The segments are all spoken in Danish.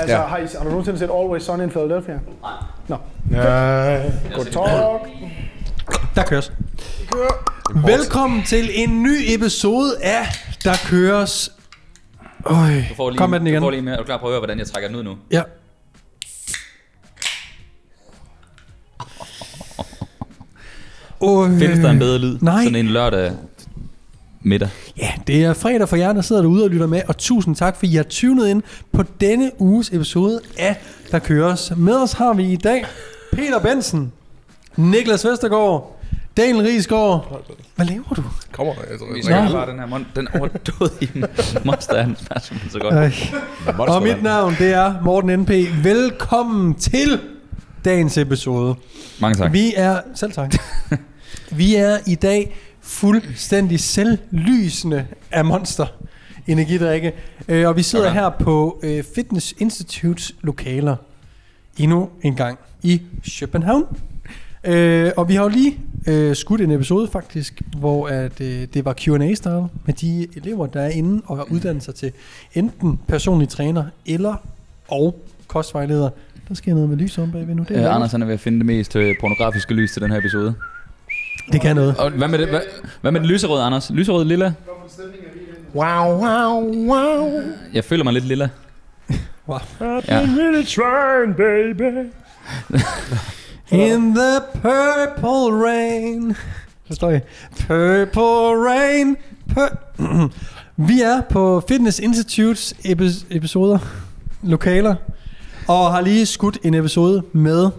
Altså, Ja. har, I, har du nogensinde set Always Sunny in Philadelphia? Nej. Nå. Ja. Good talk. Der køres. Velkommen til en ny episode af Der køres. Øj, Du får lige, kom med den igen. Du får lige med. Er du klar på at høre, hvordan jeg trækker den ud nu? Ja. Øh, Findes der en bedre lyd? nej. Sådan en lørdag middag. Ja, det er fredag for jer, der sidder derude og lytter med, og tusind tak, for I har tunet ind på denne uges episode af Der Køres. Med os har vi i dag Peter Bensen, Niklas Vestergaard, Daniel Riesgaard. Hvad laver du? Kommer der, altså. Vi jeg skal Nå. bare den her mon- den overdådige monster, han smager så godt. Øh. Og mit navn, det er Morten NP. Velkommen til dagens episode. Mange tak. Vi er, selv tak. Vi er i dag fuldstændig selvlysende af monster energidrikke. Øh, og vi sidder Okay. her på øh, Fitness Institutes lokaler endnu en gang i København. Øh, og vi har jo lige øh, skudt en episode faktisk, hvor at, øh, det var Q&A-style med de elever, der er inde og har uddannet sig til enten personlig træner eller og kostvejleder. Der sker noget med lys om bagved nu. Det, er Øh. Anders han er ved at finde det mest øh, pornografiske lys til den her episode. Det kan noget. Og hvad med, det, hvad, hvad med den lyserøde, Anders? Lyserød lilla? Wow, wow, wow. Jeg føler mig lidt lilla. Wow. Ja. really trying, baby. In the purple rain. Forstår I? Purple rain. Pur- Vi er på Fitness Institutes epi- episoder, lokaler, og har lige skudt en episode med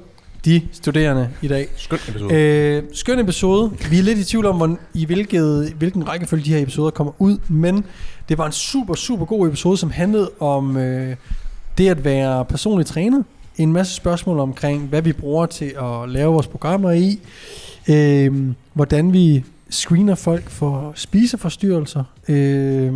de studerende i dag. Skøn episode. Øh, skøn episode. Vi er lidt i tvivl om, hvor, i hvilket, hvilken rækkefølge de her episoder kommer ud, men det var en super, super god episode, som handlede om øh, det at være personlig træner. En masse spørgsmål omkring, hvad vi bruger til at lave vores programmer i. Øh, hvordan vi screener folk for spiseforstyrrelser. Øh,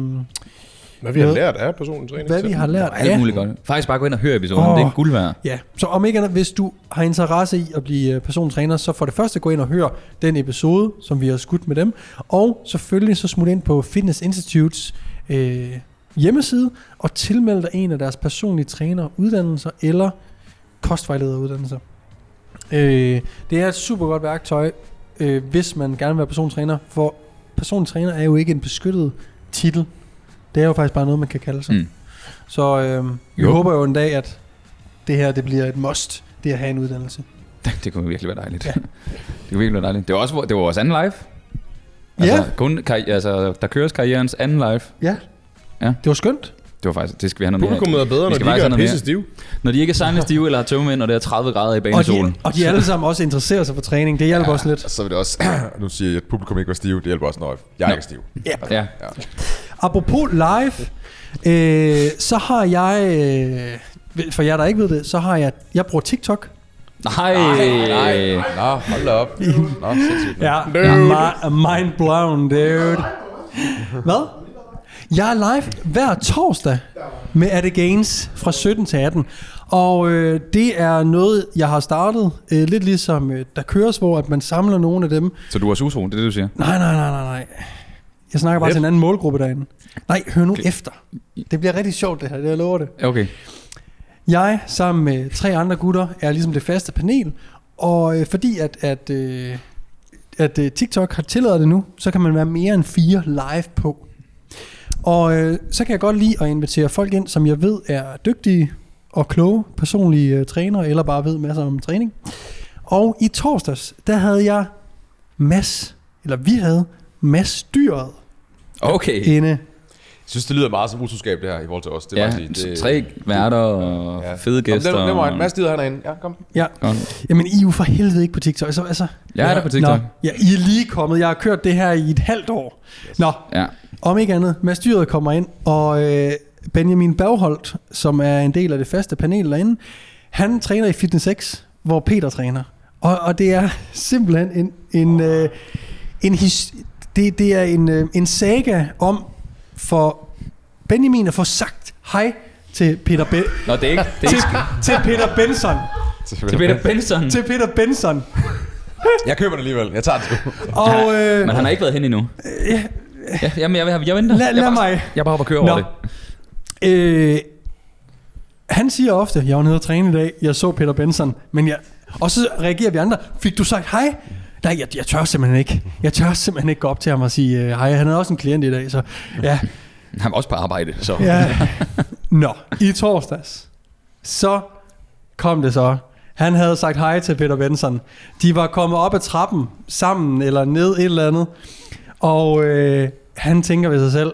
Hvad vi har lært af personens træning. hvad vi har lært. Alt muligt godt. Faktisk bare gå ind og høre episoden. Åh. Det er en guld værd. Ja, så om ikke andet, hvis du har interesse i at blive øh, personlig træner, så for det første gå ind og hør den episode, som vi har skudt med dem. Og selvfølgelig så smut ind på Fitness Institutes øh, hjemmeside og tilmeld dig en af deres personlige træner uddannelser eller kostvejlederuddannelser. Øh, det er et super godt værktøj, øh, hvis man gerne vil være personlig træner, for personlig træner er jo ikke en beskyttet titel. Det er jo faktisk bare noget, man kan kalde sig. Mm. Så øh, vi Jo. håber jo en dag, at det her det bliver et must, det at have en uddannelse. Det kunne virkelig være dejligt. Ja. det kunne virkelig være dejligt. Det var også det var vores anden live. Altså, Ja. kun, altså, der køres karrierens anden live. Ja. Ja. Det var skønt. Det var faktisk, det skal vi have noget mere. Publikummet er bedre, Vi når skal de ikke er noget pisse mere. stive. Når de ikke er sejlende stive eller har tømmermænd, og det er 30 grader i Og de, banesolen. og de alle sammen også interesserer sig for træning. Det hjælper ja. også lidt. Så vil det også, nu siger jeg, at publikum ikke var stiv, det hjælper også, når jeg Nå. ikke er stiv. Ja. Ja. Apropos live, øh, så har jeg, øh, for jer der ikke ved det, så har jeg, jeg bruger TikTok. Nej. Nej, nå, hold da op. Nå, sindssygt. Ja, Mi- mind blown, dude. Hvad? Jeg er live hver torsdag med At Gains fra 17 til 18. Og øh, det er noget, jeg har startet, øh, lidt ligesom øh, der køres, hvor at man samler nogle af dem. Så du er susro, det er det, du siger? Nej, nej, nej, nej, nej. Jeg snakker bare Fedt. til en anden målgruppe derinde. Nej, hør nu efter. Det bliver rigtig sjovt det her, det jeg lover det. Okay. Jeg sammen med tre andre gutter er ligesom det faste panel, og øh, fordi at, at, øh, at øh, TikTok har tilladet det nu, så kan man være mere end fire live på. Og øh, så kan jeg godt lide at invitere folk ind, som jeg ved er dygtige og kloge personlige øh, trænere, eller bare ved masser om træning. Og i torsdags, der havde jeg Mads, eller vi havde Mads Dyret Okay. inde. Jeg synes, det lyder meget som utroskab, det her, i forhold til os. Det Ja, må jeg sige. det, tre værter og Ja. fede Kom, gæster. Lad mig og- en masse han herinde. Ja, kom. Ja, Godt. jamen I er jo for helvede ikke på TikTok. Altså, altså, Jeg er der på TikTok. Nå, ja, I er lige kommet. Jeg har kørt det her i et halvt år. Yes. Nå, Ja. om ikke andet. Mads Dyret kommer ind, og øh, Benjamin Bergholdt, som er en del af det faste panel derinde, han træner i Fitness X, hvor Peter træner. Og, og det er simpelthen en, en, øh, en his, det, det er en, øh, en saga om for Benjamin at få sagt hej til Peter, Be- Nå, det er ikke... Det er til, ikke til Peter Benson. til Peter Benson. til Peter Benson. Jeg køber det alligevel. Jeg tager det sgu. Og øh, Men han har ikke været hen endnu. Ja, jamen, jeg, jeg, jeg venter. Lad- jeg lad bare, mig. Jeg bare oppe og køre over Nå. det. Øh, han siger ofte, jeg var nede og træne i dag, jeg så Peter Benson, men jeg, og så reagerer vi andre, fik du sagt hej? Nej, jeg, jeg tør simpelthen ikke. Jeg tør simpelthen ikke gå op til ham og sige øh, hej. Han havde også en klient i dag, så ja. Han var også på arbejde, så... ja. Nå, i torsdags, så kom det så. Han havde sagt hej til Peter Benson. De var kommet op ad trappen sammen, eller ned et eller andet. Og øh, han tænker ved sig selv,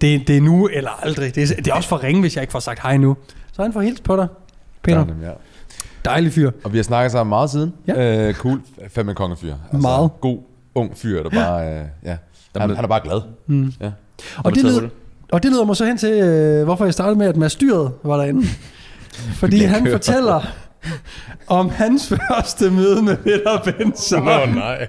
det, det er nu eller aldrig. Det er, det er også for ringe, hvis jeg ikke får sagt hej nu. Så han får helt på dig, Peter. Ja, ja. Dejlig fyr. Og vi har snakket sammen meget siden. Ja. Øh, cool. Fandme en kongefyr. Altså, Meget. God, ung fyr, der bare... Øh, ja. Han, han er bare glad. Mm. Ja. Og det, leder, og det leder mig så hen til, øh, hvorfor jeg startede med, at Mads Dyret var derinde. Fordi han kørt. fortæller om hans første møde med Peter Benson. Nå, nej.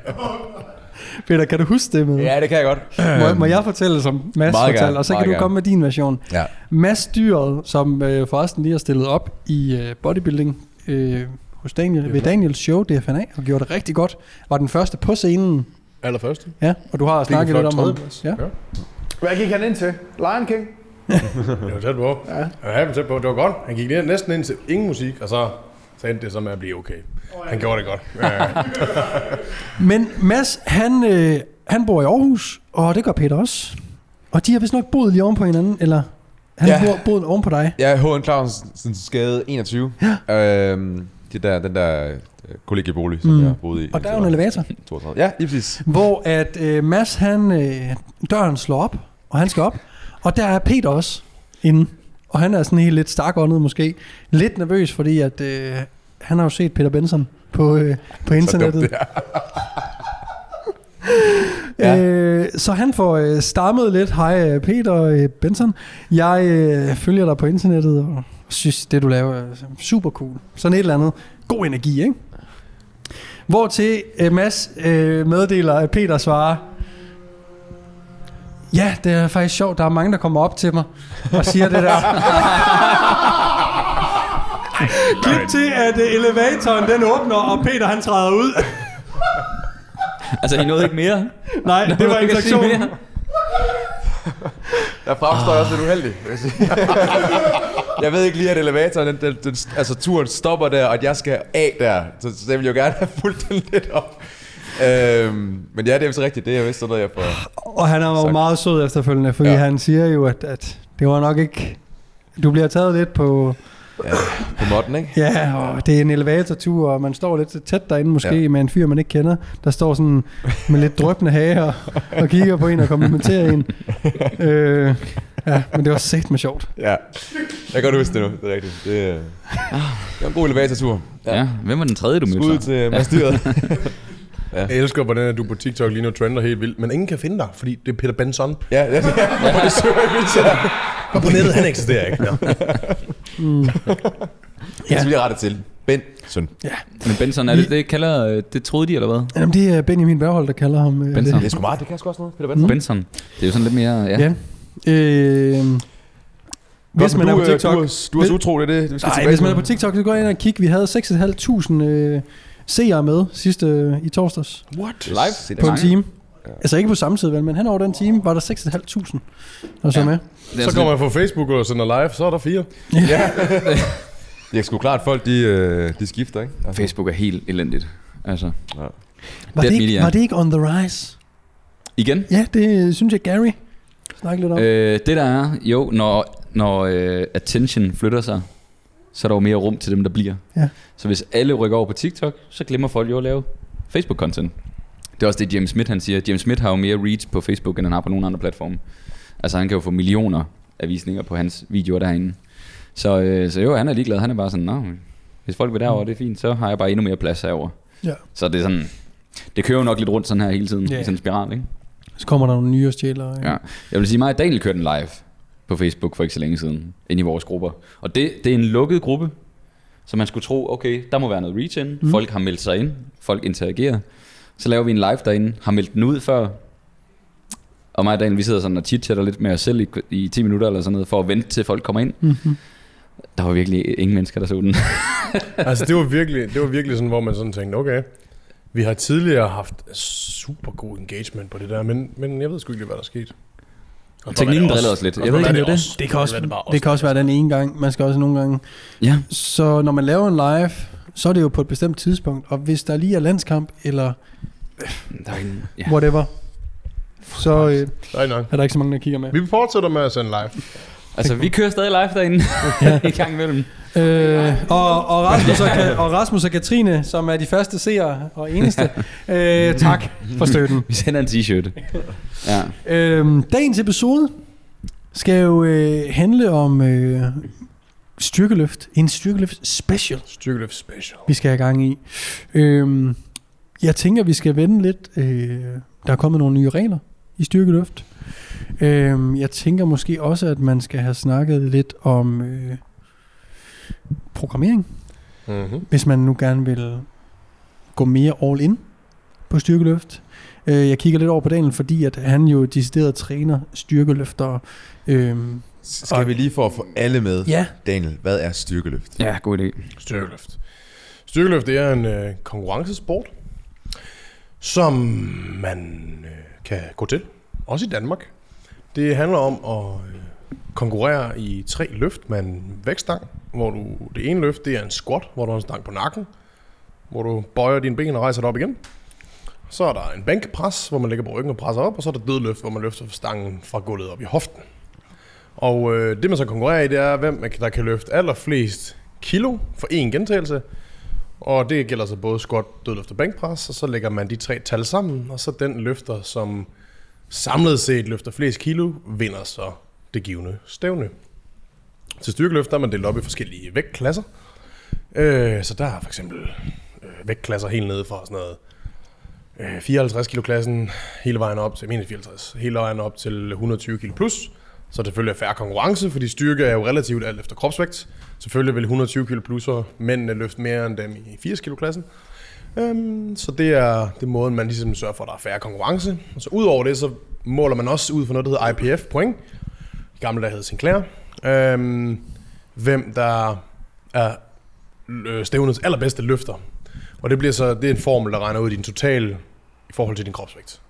Peter, kan du huske det møde? Ja, det kan jeg godt. Må, må jeg fortælle, som Mads Meget fortalte, gerne, og så kan du gerne. komme med din version. Ja. Mads Dyret, som øh, forresten lige har stillet op i øh, bodybuilding øh, hos Daniel, ved Daniels show, DFNA, og gjorde det rigtig godt. Var den første på scenen, Allerførste. ja, og du har snakket lidt om ham. Ja. Ja. Hvad gik han ind til? Lion King? Det var tæt på. Ja. Jeg var tæt på. Det var godt. Han gik ned- næsten ind til ingen musik, og så, så endte det så med at blive okay. Han gjorde det godt. Ja. Men Mads, han, øh, han bor i Aarhus, og det gør Peter også. Og de har vist nok boet lige oven på hinanden, eller han Ja. ja. bor boet oven på dig. Er H.N. Clausens skade 21. Ja. Øhm, det der, den der øh, kollegiebolig, som Mm. jeg boede i. Og der er jo en elevator, 32. Ja, lige præcis. hvor at øh, Mads, han, øh, døren slår op, og han skal op. Og der er Peter også inde. Og han er sådan helt lidt stakåndet måske. Lidt nervøs, fordi at, øh, han har jo set Peter Benson på, øh, på internettet. dumt, Ja. Øh, så han får øh, stammet lidt, hej øh, Peter øh, Benson, jeg øh, følger dig på internettet og synes, det du laver er super cool. Sådan et eller andet. God energi, ikke? Hvor til øh, Mads øh, meddeler, at Peter svarer, ja, det er faktisk sjovt, der er mange, der kommer op til mig og siger det der. Klip til, at øh, elevatoren den åbner, og Peter han træder ud. Altså, I nåede ikke mere? Nej, det var ikke interaktionen. mere? Der fremstår jeg også lidt uheldig, vil jeg sige. jeg ved ikke lige, at elevatoren, den, den, den, altså turen stopper der, og at jeg skal af der. Så, så jeg vil jo gerne have fulgt den lidt op. Øhm, men ja, det er vist rigtigt. Det er vist sådan noget, jeg får... Og han er jo Sagt. meget sød efterfølgende, fordi ja. han siger jo, at, at det var nok ikke... Du bliver taget lidt på... Ja, på modden, ikke? Ja, og det er en elevatortur, og man står lidt tæt derinde måske Ja. ja. med en fyr, man ikke kender. Der står sådan med lidt drøbende hage og, og kigger på en og komplimenterer en. Øh, ja, men det var sæt med sjovt. Ja. Jeg kan godt huske det nu, det er rigtigt. Det, øh, det var en god elevatortur. Ja. ja. Hvem var den tredje, du mødte? Skud så? til Mads Dyret. Jeg elsker, hvordan du på TikTok lige nu trender helt vildt, men ingen kan finde dig, fordi det er Peter Benson. ja, ja, ja. Det søger. Og på nettet, han eksisterer ikke. Ja. Det skal vi lige rette til. Ben, søn. Men Benson, er det, det kalder, øh, det troede de, eller hvad? Jamen, det er Benjamin Berghold, der kalder ham. øh, Benson. Det er sgu meget, det kan sgu også noget, Peter Benson. Benson. Det er jo sådan lidt mere, ja. Det. Ja. Øh, hvis man du, er på øh, TikTok... Du, er- du er så utro, det er det, vi skal Nej, hvis man er på TikTok, så går jeg ind og kigge. Vi havde 6.500 øh, seere med sidste øh, i torsdags What? Live? Det på en time. Altså ikke på samme tid, vel, men hen over den time var der 6.500, der så Ja. med. Det Så kommer jeg på Facebook og sender live, så er der fire. Det er sgu klart, at folk de, øh, de skifter, ikke? Altså, Facebook er helt elendigt. Altså, Var Dead det, ikke, var det ikke on the rise? igen. Ja, det synes jeg, Gary snakkede lidt om. Øh. Øh, det der er, jo, når, når øh, attention flytter sig, så er der jo mere rum til dem, der bliver. Ja. Så hvis alle rykker over på TikTok, så glemmer folk jo at lave Facebook-content. Det er også det, James Smith han siger. James Smith har jo mere reach på Facebook, end han har på nogen andre platforme. Altså han kan jo få millioner af visninger på hans videoer derinde. Så, øh, så jo, han er ligeglad. Han er bare sådan, Nå, hvis folk vil derover, det er fint, så har jeg bare endnu mere plads herover. Ja. Så det er sådan, det kører jo nok lidt rundt sådan her hele tiden, Ja. i sådan en spiral, ikke? Så kommer der nogle nye og stjæler. Ja. Jeg vil sige mig, at Daniel kørte den live på Facebook for ikke så længe siden, ind i vores grupper. Og det, det er en lukket gruppe, så man skulle tro, okay, der må være noget reach in. Mm. Folk har meldt sig ind, folk interagerer. Så laver vi en live derinde, har meldt den ud før. Og mig og Daniel, vi sidder sådan og chit-chatter lidt med os selv i, i 10 minutter eller sådan noget, for at vente til folk kommer ind. Mm-hmm. Der var virkelig ingen mennesker, der så den. Altså det var virkelig, det var virkelig sådan, hvor man sådan tænkte, okay, vi har tidligere haft super god engagement på det der, men, men jeg ved sgu ikke hvad der er sket. Teknikken driller os lidt. Jeg ved ikke, om det er det. Det kan, også, det kan også være den ene gang. Man skal også nogle gange. Ja. Så når man laver en live, så er det jo på et bestemt tidspunkt. Og hvis der lige er landskamp, eller Der er ingen, ja. whatever, så øh, Der er nok. er der ikke så mange, der kigger med. Vi fortsætter med at sende live. Altså, vi kører stadig live derinde. I gang imellem. Øh, og, og, Rasmus og, og Rasmus og Katrine, som er de første seere og eneste, øh, tak for støtten. Vi sender en t-shirt. Ja. Øh, dagens episode skal jo øh, handle om øh, styrkeløft. En styrkeløft special, Styrkeløft special. vi skal have gang i. Øh, jeg tænker, vi skal vende lidt. Øh, der er kommet nogle nye regler i styrkeløft. Øh, jeg tænker måske også, at man skal have snakket lidt om øh, programmering. Mm-hmm. hvis man nu gerne vil gå mere all in på styrkeløft. Øh, Jeg kigger lidt over på Daniel, fordi at han jo decideret træner styrkeløftere. Øhm, Skal vi lige for at få alle med? ja, Daniel, hvad er styrkeløft? ja, god idé. Styrkeløft. Styrkeløft det er en øh, konkurrencesport, som man øh, kan gå til, også i Danmark. Det handler om at øh, konkurrere i tre løft med en vægtstang, hvor du, det ene løft det er en squat, hvor du har en stang på nakken, hvor du bøjer dine ben og rejser dig op igen. Så er der en bænkpres, hvor man ligger på ryggen og presser op, og så er der dødløft, hvor man løfter stangen fra gulvet op i hoften. Og øh, det man så konkurrerer i, det er, hvem der kan løfte allerflest kilo for én gentagelse. Og det gælder så både squat, dødløft og bænkpres, og så lægger man de tre tal sammen, og så den løfter, som samlet set løfter flest kilo, vinder så det givende stævne. Til styrkeløft der er man delt op i forskellige vægtklasser. Øh, så der er for eksempel øh, vægtklasser helt nede fra sådan noget øh, 54 kilo klassen, hele vejen op til minus 54, hele vejen op til 120 kilo plus. Så selvfølgelig er færre konkurrence, fordi styrke er jo relativt alt efter kropsvægt. Selvfølgelig vil 120 kg plusser mændene løfte mere end dem i 80 kg klassen. Øhm, så det er, det er måden, man ligesom sørger for, at der er færre konkurrence. Og så udover det, så måler man også ud for noget, der hedder IPF point. I gamle dage hed Sinclair. Øhm, hvem der er stævnets allerbedste løfter. Og det bliver så, det er en formel, der regner ud din total i forhold til din kropsvægt.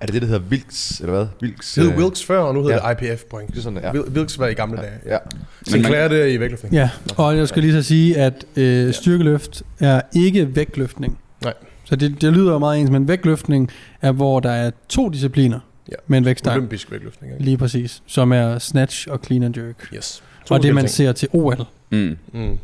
Er det det, der hedder Wilks, eller hvad? Wilks, Det hed øh, Wilks før, og nu hedder ja. det IPF point. Det er sådan, ja. Wil- Wilks var i gamle dage. Ja. Sinclair det er i vægtløftning. ja. Og jeg skal lige så sige, at øh, styrkeløft er ikke vægtløftning. Nej. Så det, det lyder jo meget ens, men vægtløftning er, hvor der er to discipliner Ja. med en vægtstang. Olympisk vægtløftning. Ikke? Lige præcis. Som er snatch og clean and jerk. Yes. og det, man ser til OL. Mm. Mm.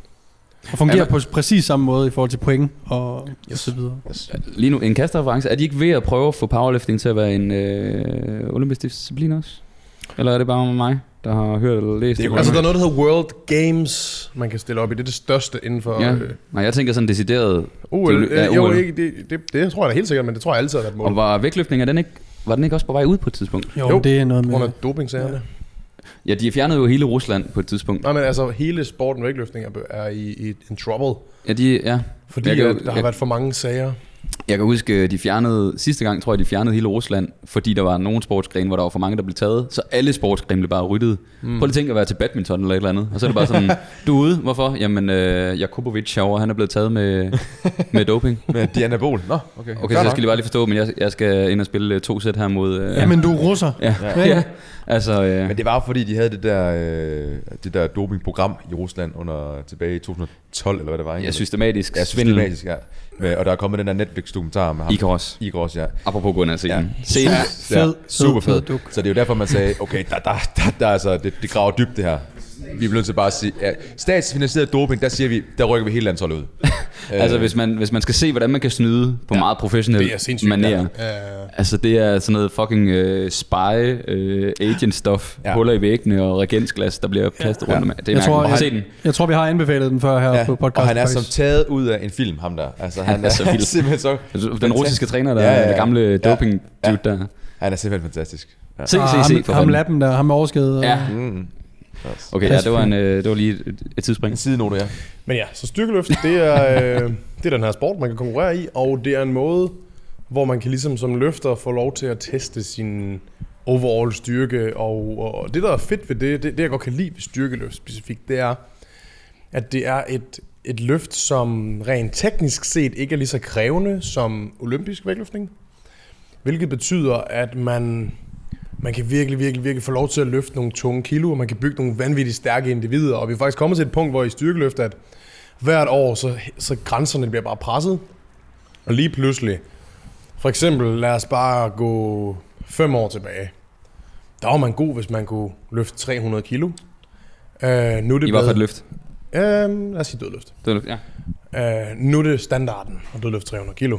Og fungerer Ja, på præcis samme måde i forhold til point og, yes. og så videre. Yes. Lige nu, en kastreference. Er de ikke ved at prøve at få powerlifting til at være en øh, olympisk disciplin også? Eller er det bare mig, der har hørt eller læst Det er jo Altså, der er noget, der hedder World Games, man kan stille op i. Det er det største inden for Ja. øh, Nej, jeg tænker sådan decideret. OL. Ja, Øh, jo, OL. ikke, det, det, det, tror jeg da helt sikkert, men det tror jeg altid har været et mål. Og var vægtløftning, er den ikke, var den ikke også på vej ud på et tidspunkt? Jo, Jo, jo det er noget med... af dopingsagerne. Ja, de fjernede jo hele Rusland på et tidspunkt. Nej, men altså, hele sporten vægtløftning er, er i, i in trouble. Ja, de, ja. Fordi Jeg kan- kan, der har jeg- været for mange sager. Jeg kan huske, de fjernede, sidste gang tror jeg, de fjernede hele Rusland, fordi der var nogle sportsgrene, hvor der var for mange, der blev taget. Så alle sportsgrene blev bare ryddet. Mm. Prøv lige at tænke at være til badminton eller et eller andet. Og så er det bare sådan, du er ude, hvorfor? Jamen, øh, Jakubovic herovre, han er blevet taget med, med doping. Med Diana Bol. Nå, okay. Okay, så jeg skal lige bare lige forstå, men jeg, jeg skal ind og spille øh, to sæt her mod... Øh, Ja, men du er russer. ja. Ja. ja. Altså, øh, Men det var jo fordi, de havde det der, øh, det der dopingprogram i Rusland under tilbage i 2012, eller hvad det var. ikke? ja, systematisk ja, svindel. systematisk, ja. Og der er kommet den der Netflix-dokumentar med ham. Ikaros. Ikaros, ja. Apropos gå ind og se Ja. den. Se den. Ja, fed, super fed fed. duk. Så det er jo derfor, man sagde, okay, der, der, der, der er altså, det, det graver dybt det her. Vi bliver nødt til bare at sige, ja, statsfinansieret doping, der siger vi, der rykker vi hele landsholdet ud. Altså, hvis man, hvis man skal se, hvordan man kan snyde på ja. meget professionel manér. Ja. Altså, det er sådan noget fucking uh, spy, uh, agent stuff, ja. Ja. huller i væggene og reagensglas, der bliver kastet Ja. rundt om. Det er Jeg tror. Se jeg, den. jeg tror, vi har anbefalet den før her Ja, på podcast. og han er som taget ud af en film, ham der. Altså, han, Han er så vild. simpelthen så... Den russiske træner, der Ja, ja, ja, ja, ja. det gamle Ja. doping dude der. Han er simpelthen fantastisk. Ja. Se, Ah, se, se. for ham, ham lappen der, ham med overskædet. Ja. Mm. Okay, ja, det var, en, øh, det var lige et, et tidsspring. En sidenote, ja. Men ja, så styrkeløft, det er, øh, det er den her sport, man kan konkurrere i, og det er en måde, hvor man kan ligesom som løfter få lov til at teste sin overall styrke, og, og det der er fedt ved det, det, det jeg godt kan lide ved styrkeløft specifikt, det er, at det er et, et løft, som rent teknisk set ikke er lige så krævende som olympisk vægtløftning. Hvilket betyder, at man man kan virkelig, virkelig, virkelig få lov til at løfte nogle tunge kilo, og man kan bygge nogle vanvittigt stærke individer. Og vi er faktisk kommet til et punkt, hvor i styrkeløft, at hvert år, så, så grænserne bliver bare presset. Og lige pludselig, for eksempel, lad os bare gå fem år tilbage. Der var man god, hvis man kunne løfte 300 kilo. Uh, nu er det I blevet- fald et løft. Uh, lad os sige dødløft. Det er løft, ja. Uh, nu er det standarden at dødløfte 300 kilo.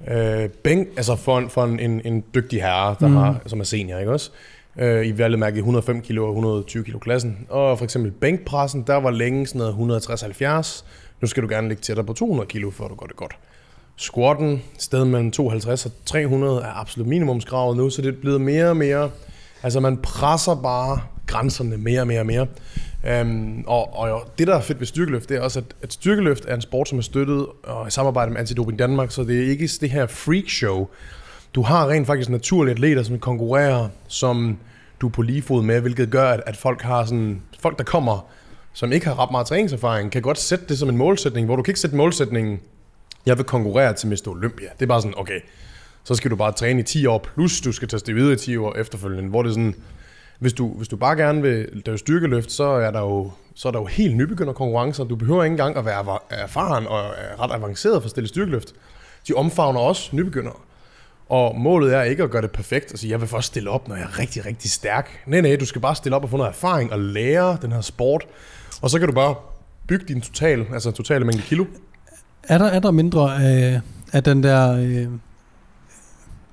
Uh, bænk, altså for, en, for en, en, en dygtig herre, der mm. har, som er senior, ikke også? Uh, I valgte mærke 105 kilo og 120 kilo klassen. Og for eksempel bænkpressen, der var længe sådan noget 160-70. Nu skal du gerne ligge tættere på 200 kilo, før du gør det godt. Squatten, sted mellem 52 og 300, er absolut minimumskravet nu, så det er blevet mere og mere... Altså man presser bare grænserne mere og mere og mere. Øhm, og, og det, der er fedt ved styrkeløft, det er også, at, at styrkeløft er en sport, som er støttet og i samarbejde med Antidoping Danmark, så det er ikke det her freak show. Du har rent faktisk naturlige atleter, som konkurrerer, som du er på lige fod med, hvilket gør, at, at folk har sådan, folk, der kommer, som ikke har ret meget træningserfaring, kan godt sætte det som en målsætning, hvor du kan ikke sætte målsætningen, jeg vil konkurrere til Mr. Olympia. Det er bare sådan, okay, så skal du bare træne i 10 år, plus du skal teste videre i 10 år efterfølgende, hvor det er sådan, hvis du, hvis du bare gerne vil lave styrkeløft, så er der jo, så er der jo helt nybegynder konkurrencer. Du behøver ikke engang at være erfaren og er ret avanceret for at stille styrkeløft. De omfavner også nybegyndere. Og målet er ikke at gøre det perfekt og sige, jeg vil først stille op, når jeg er rigtig, rigtig stærk. Nej, nej, du skal bare stille op og få noget erfaring og lære den her sport. Og så kan du bare bygge din total, altså totale mængde kilo. Er der, er der mindre af, af den der øh,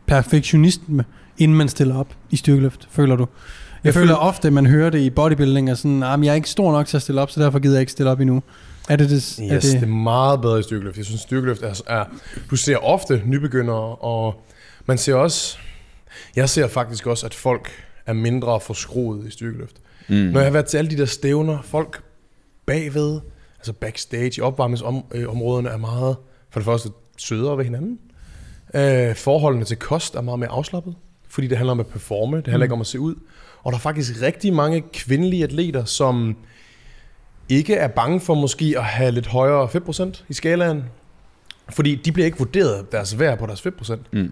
perfektionisme, inden man stiller op i styrkeløft, føler du? Jeg, Jeg føler ofte, at man hører det i bodybuilding, og sådan, ah, men jeg er ikke stor nok til at stille op, så derfor gider jeg ikke stille op endnu. Er det det? Yes, er det... det er meget bedre i styrkeløft. Jeg synes, styrkeløft er, er... Du ser ofte nybegyndere, og man ser også... Jeg ser faktisk også, at folk er mindre forskruet i styrkeløft. Mm. Når jeg har været til alle de der stævner, folk bagved, altså backstage i opvarmningsområderne er meget, for det første, sødere ved hinanden. Øh, forholdene til kost er meget mere afslappet, fordi det handler om at performe, det handler ikke om at se ud. Og der er faktisk rigtig mange kvindelige atleter, som ikke er bange for måske at have lidt højere fedtprocent i skalaen, fordi de bliver ikke vurderet deres værd på deres fedtprocent. Mm.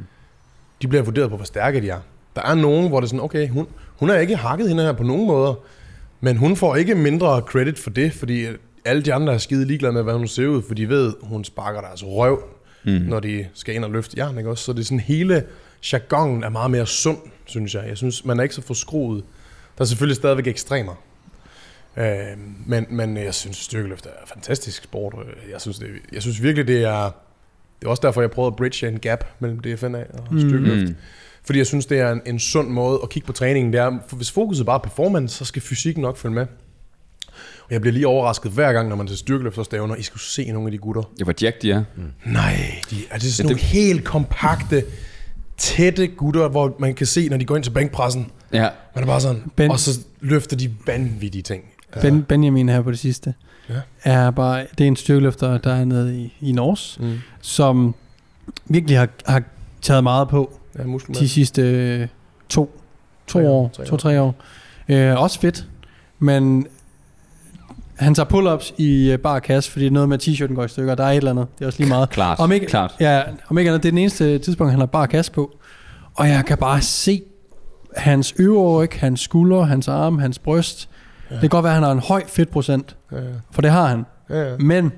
De bliver vurderet på, hvor stærke de er. Der er nogen, hvor det er sådan, okay, hun, hun er ikke hakket hende her på nogen måder, men hun får ikke mindre credit for det, fordi alle de andre er skide ligeglade med, hvad hun ser ud, for de ved, hun sparker deres røv, mm. når de skal ind og løfte jern, ikke også? Så det er sådan hele jargonen er meget mere sund, synes jeg. Jeg synes, man er ikke så forskruet. Der er selvfølgelig stadigvæk ekstremer. Øh, men, men jeg synes, styrkeløft er fantastisk sport. Jeg synes, det, jeg synes virkelig, det er... Det er også derfor, jeg prøvede at bridge en gap mellem DFNA og styrkeløft. Mm. Fordi jeg synes, det er en, en sund måde at kigge på træningen. Det er, for hvis fokuset bare er performance, så skal fysikken nok følge med. Og jeg bliver lige overrasket hver gang, når man til styrkeløfterstævner, I skulle se nogle af de gutter. Det var Jack, de er. Nej, de er det sådan Ja, nogle det- helt kompakte, tætte gutter, hvor man kan se, når de går ind til bænkpressen, Ja. man er bare sådan, Ben- og så løfter de vanvittige ting. Ben, Benjamin her på det sidste, Ja. er bare, det er en styrkeløfter, der er nede i, i Norge, Mm. som virkelig har, har taget meget på Ja, de sidste øh, to, to Tre år, år, tre år. to-tre år. Øh, også fedt, men han tager pull-ups i øh, bar kasse, fordi det er noget med, at t-shirten går i stykker. Der er et eller andet. Det er også lige meget. Klart. Om ikke, Klart. Ja, om ikke andet, det er den eneste tidspunkt, han har bar kasse på. Og jeg kan bare se hans øverryg, hans skulder, hans arm, hans bryst. Ja. Det kan godt være, at han har en høj fedtprocent, Ja, ja. for det har han. ja, ja. Men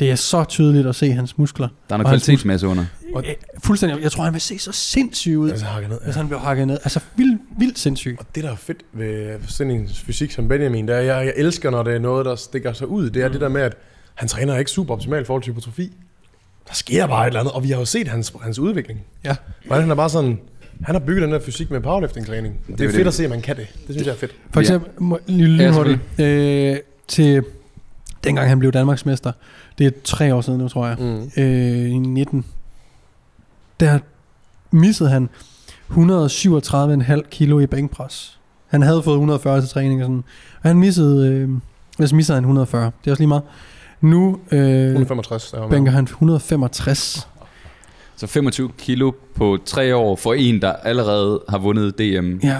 det er så tydeligt at se hans muskler. Der er noget kvalitetsmasse under. Og- Øh, Fuldstændig. Jeg tror, han vil se så sindssyg ud, Altså, hakker ned. hvis han bliver hakket ned. Altså vildt, vildt sindssyg. Og det, der er fedt ved sådan fysik som Benjamin, det er, jeg, jeg elsker, når det er noget, der stikker sig ud. Det er mm. det der med, at han træner ikke super optimalt i forhold til hypotrofi. Der sker bare et eller andet, og vi har jo set hans, hans udvikling. Ja. Hvordan han er bare sådan, han har bygget den der fysik med powerlifting-træning. Det, det er fedt det. at se, at man kan det. Det synes jeg er fedt. For Ja. eksempel, må- lige Ja, lynhurtigt, øh, til dengang han blev Danmarksmester, det er tre år siden nu, tror jeg, Mm. øh, i 19, der missede han 137,5 kilo i bænkpres. Han havde fået 140 til træning og sådan. Og han missede, øh, altså missede han 140. Det er også lige meget. Nu øh, 165. Der bænker han 165. Så 25 kilo på tre år for en, der allerede har vundet DM. Ja.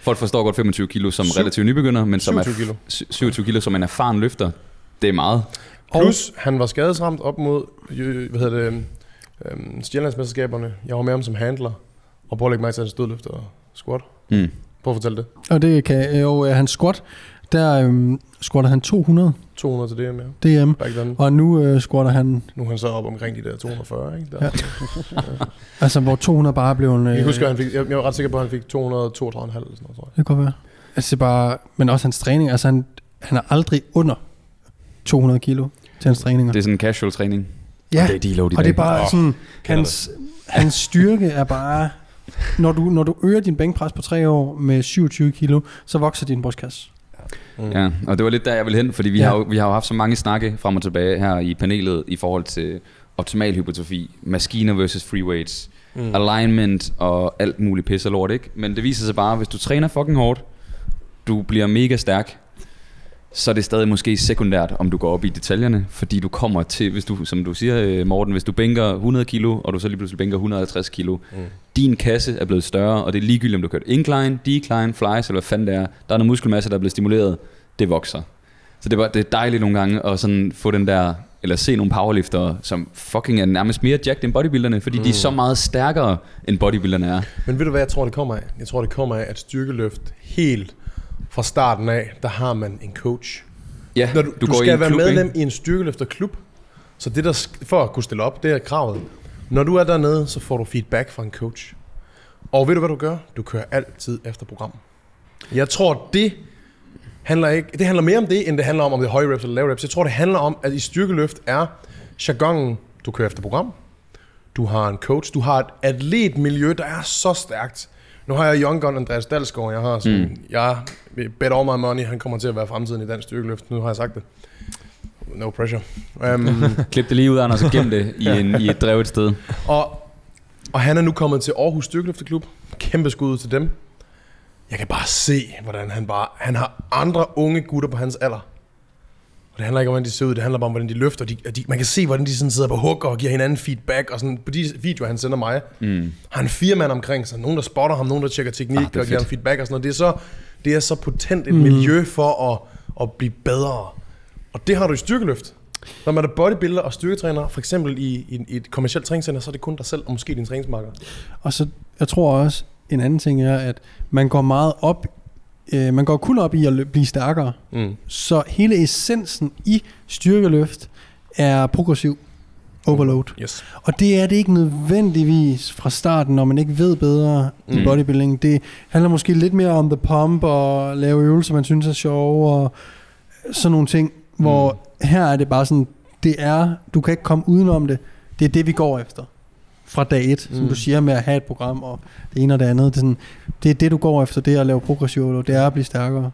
Folk forstår godt 25 kilo som relativt nybegynder, men som 27 er kilo. sy- 27 kilo som en erfaren løfter. Det er meget. Plus, han var skadesramt op mod, øh, hvad hedder det, øhm, Stjernlandsmesterskaberne. Jeg var med ham som handler. Og prøv at lægge mærke til hans dødløft og squat. Mm. Prøv at fortælle det. Og det kan øh, jo, øh, hans squat, der øhm, squatter han 200 200 til DM, ja. DM, Back then. og nu øh, squatter han, Nu er han så op omkring de der 240, ikke? Der. Ja. altså hvor 200 bare blev en... Jeg Øh, kan huske, at han fik, jeg, jeg var ret sikker på, at han fik 232,5 eller sådan noget, tror jeg. Det kan godt være. Altså det bare, men også hans træning, altså han, han er aldrig under 200 kilo til hans træninger. Det er sådan en casual træning. Ja, Og det er og det er dag. bare Åh, sådan, hans, hans styrke er bare, når du, når du øger din bænkpres på tre år med 27 kilo, så vokser din brystkasse. Mm. Ja, og det var lidt der, jeg ville hen, fordi vi, Ja. har, jo, vi har jo haft så mange snakke frem og tilbage her i panelet i forhold til optimal hypertrofi, maskiner versus free weights, mm. alignment og alt muligt pisse og lort, ikke? Men det viser sig bare, hvis du træner fucking hårdt, du bliver mega stærk, så er det stadig måske sekundært, om du går op i detaljerne, fordi du kommer til, hvis du, som du siger, øh, Morten, hvis du bænker 100 kilo, og du så lige pludselig bænker 150 kilo, Mm. din kasse er blevet større, og det er ligegyldigt, om du kører incline, decline, flies, eller hvad fanden det er. Der er noget muskelmasse, der er blevet stimuleret, det vokser. Så det, var, det er dejligt nogle gange at sådan få den der, eller se nogle powerlifter, som fucking er nærmest mere jacked end bodybuilderne, fordi mm. de er så meget stærkere, end bodybuilderne er. Men ved du hvad jeg tror det kommer af? Jeg tror det kommer af at styrkeløft helt fra starten af, der har man en coach. Ja, Når du, du, du går i skal en være klub, medlem ikke? i en styrkeløfterklub, så det der for at kunne stille op, det er kravet. Når du er dernede, så får du feedback fra en coach. Og ved du hvad du gør? Du kører altid efter program. Jeg tror det handler ikke, det handler mere om det, end det handler om, om det er høje reps eller lave reps. Jeg tror det handler om, at i styrkeløft er jargonen, du kører efter program. Du har en coach, du har et atletmiljø, der er så stærkt. Nu har jeg Young Gun Andreas Dalsgaard, jeg har sådan, mm. jeg bet all my money, han kommer til at være fremtiden i dansk styrkeløft. Nu har jeg sagt det. No pressure. Um, Klip det lige ud af, og så gem det i, en, i et drev et sted. og, og han er nu kommet til Aarhus Styrkeløfteklub. Kæmpe skud til dem. Jeg kan bare se, hvordan han bare... Han har andre unge gutter på hans alder. Og det handler ikke om, hvordan de ser ud, det handler bare om, hvordan de løfter. De, de, man kan se, hvordan de sådan sidder på hug og giver hinanden feedback. Og sådan, på de videoer, han sender mig, Mm. har han fire mand omkring sig. Nogen, der spotter ham, nogen, der tjekker teknik Ah, og giver ham feedback og sådan noget. Det er så, det er så potent et mm. miljø for at, at blive bedre. Og det har du i styrkeløft. Når man er bodybuilder og styrketræner, for eksempel i, i, i et kommersielt træningscenter, så er det kun dig selv og måske din træningsmarker. Og så, jeg tror også, en anden ting er, at man går meget op, øh, man går kun op i at blive stærkere. Mm. Så hele essensen i styrkeløft er progressiv overload. Yes. Og det er det ikke nødvendigvis fra starten, når man ikke ved bedre mm. i Mm. bodybuilding. Det handler måske lidt mere om the pump og lave øvelser, man synes er sjove og sådan nogle ting. Hvor mm. her er det bare sådan, det er, du kan ikke komme udenom det. Det er det, vi går efter. Fra dag et, mm. som du siger med at have et program og det ene og det andet. Det er, sådan, det, er det, du går efter, det er at lave progressiv. Det er at blive stærkere.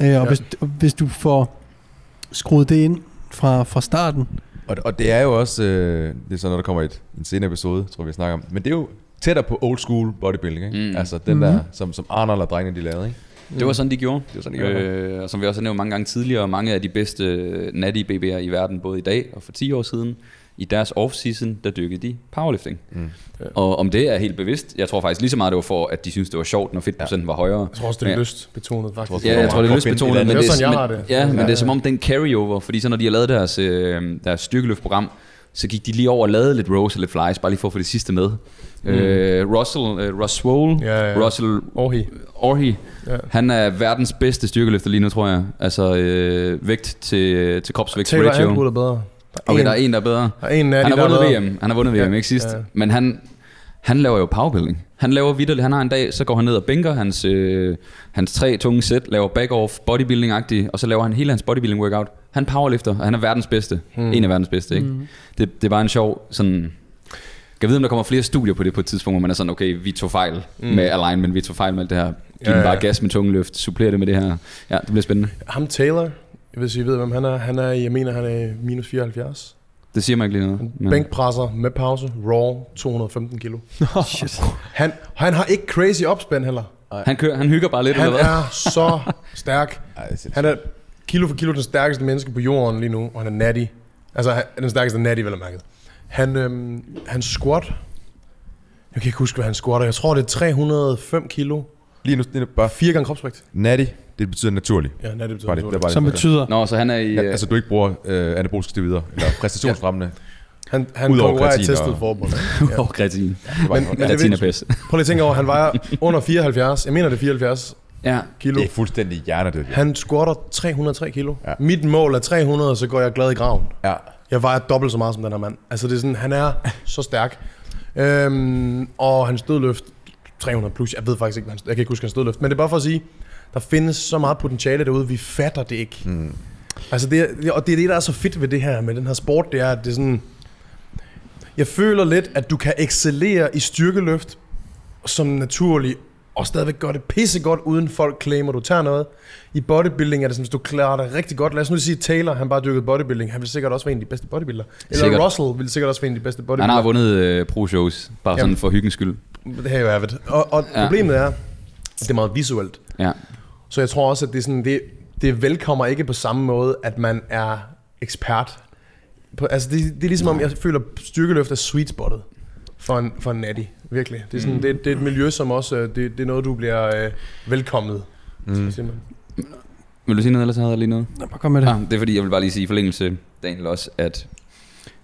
Øh, og Ja. hvis, og hvis du får skruet det ind fra, fra starten, Og, og det er jo også, øh, det er så noget, der kommer i et, en senere episode, tror jeg, vi snakker om. Men det er jo tættere på old school bodybuilding, ikke? Mm. Altså den Mhm. der, som, som Arnold og drengene, de lavede, ikke? Det var sådan, de gjorde. Det var sådan, de gjorde. Øh, og som vi også har nævnt mange gange tidligere, mange af de bedste natty BB'er i verden, både i dag og for 10 år siden, i deres off-season, der dykkede de powerlifting. Mm. Og om det er helt bevidst, jeg tror faktisk lige så meget, det var for, at de synes det var sjovt, når fedtprocenten var højere. Jeg tror også, det er Ja. lyst betonet, faktisk. Ja, jeg tror, det er lystbetonet, men det, er sådan, jeg har det. Ja, men Ja, det er ja. som om den carryover, fordi så når de har lavet deres, øh, deres styrkeløftprogram, så gik de lige over og lavede lidt rows og lidt flies, bare lige for at få det sidste med. Mm. Øh, Russell, øh, Russ Swole, Ja, ja. Russell Orhi. Orhi, Ja. han er verdens bedste styrkeløfter lige nu, tror jeg. Altså øh, vægt til, til kropsvægt Taylor ratio. Atwood er bedre. Okay, der er en, der er bedre. Er en af Han de, har er vundet. VM. Han har vundet VM, Ja, ikke sidst? ja. Men han, han laver jo powerbuilding. Han laver vidderligt. Han har en dag, så går han ned og bænker hans, øh, hans tre tunge sæt, laver back-off, bodybuilding-agtigt, og så laver han hele hans bodybuilding-workout. Han powerlifter, og han er verdens bedste. Hmm. En af verdens bedste, ikke? Mm. Det, det er bare en sjov sådan... Jeg ved, om der kommer flere studier på det på et tidspunkt, hvor man er sådan, okay, vi tog fejl mm. med alignment, vi tog fejl med alt det her. Giv Ja, ja, bare gas med tungeløft, supplerer det med det her. Ja, det bliver spændende. Ham Taylor, jeg vil sige, I ved, hvem han er. Han er, jeg mener, han er minus 74. Det siger mig ikke lige noget. Han men- bænkpresser med pause, raw, 215 kilo. Shit. Han, han har ikke crazy opspænd heller. Han, kører, han hygger bare lidt, Han eller hvad? er så stærk. Ej, er. Han er kilo for kilo den stærkeste menneske på jorden lige nu, og han er natty. Altså, han er den stærkeste natty, vel at mærke. Han, øhm, han squat. Jeg kan ikke huske, hvad han squatter. Jeg tror, det er 305 kilo. Lige nu, lige nu bare Fire gange kropsvægt. natty, det betyder naturlig. Ja, natty betyder Bare det, det, det Som det. betyder, Nå, så han er i... Ja, øh, altså du ikke bruger øh, anaboliske steroider, eller præstationsfremmende. Han, han Udover konkurrerer i testet og- forbund. Ja. Og kreatin. Men, men det, Kreatin er bedst. prøv lige at tænke over, han vejer under 74. Jeg mener, det er 74 Ja. kilo. Det er fuldstændig hjernedødt. Han squatter 303 kilo. Ja. Mit mål er 300, så går jeg glad i graven. Ja. Jeg vejer dobbelt så meget som den her mand. Altså det er sådan, han er så stærk. Øhm, og hans dødløft, 300 plus, jeg ved faktisk ikke, jeg kan ikke huske hans dødløft, men det er bare for at sige, der findes så meget potentiale derude, vi fatter det ikke. Mm. Altså det, er- og det er det, der er så fedt ved det her, med den her sport, det er, at det er sådan, jeg føler lidt, at du kan excellere i styrkeløft som naturlig, og stadigvæk gøre det pissegodt, uden folk claimer, du tager noget. I bodybuilding er det sådan, hvis du klarer dig rigtig godt. Lad os nu sige, Taylor, han bare dyrket bodybuilding. Han vil sikkert også være en af de bedste bodybuildere. Eller Sikkert. Russell vil sikkert også være en af de bedste Han bodybuildere. har vundet øh, pro-shows, bare sådan Jamen. for hyggens skyld. Det her er jo it. Og, og Ja. problemet er, det er meget visuelt. Ja. Så jeg tror også, at det, er sådan, det, det velkommer ikke på samme måde, at man er ekspert. På, altså det, det er ligesom om, jeg føler, at styrkeløft er sweet spottet for en, for en natty. Virkelig. Det er, sådan, mm. det, det er et miljø, som også, øh, det, det er noget, du bliver øh, velkommet. Mm. Vil du sige noget, ellers havde jeg lige noget? Nå, bare kom med det. Ja, det er fordi, jeg vil bare lige sige i forlængelse, Daniel, også, at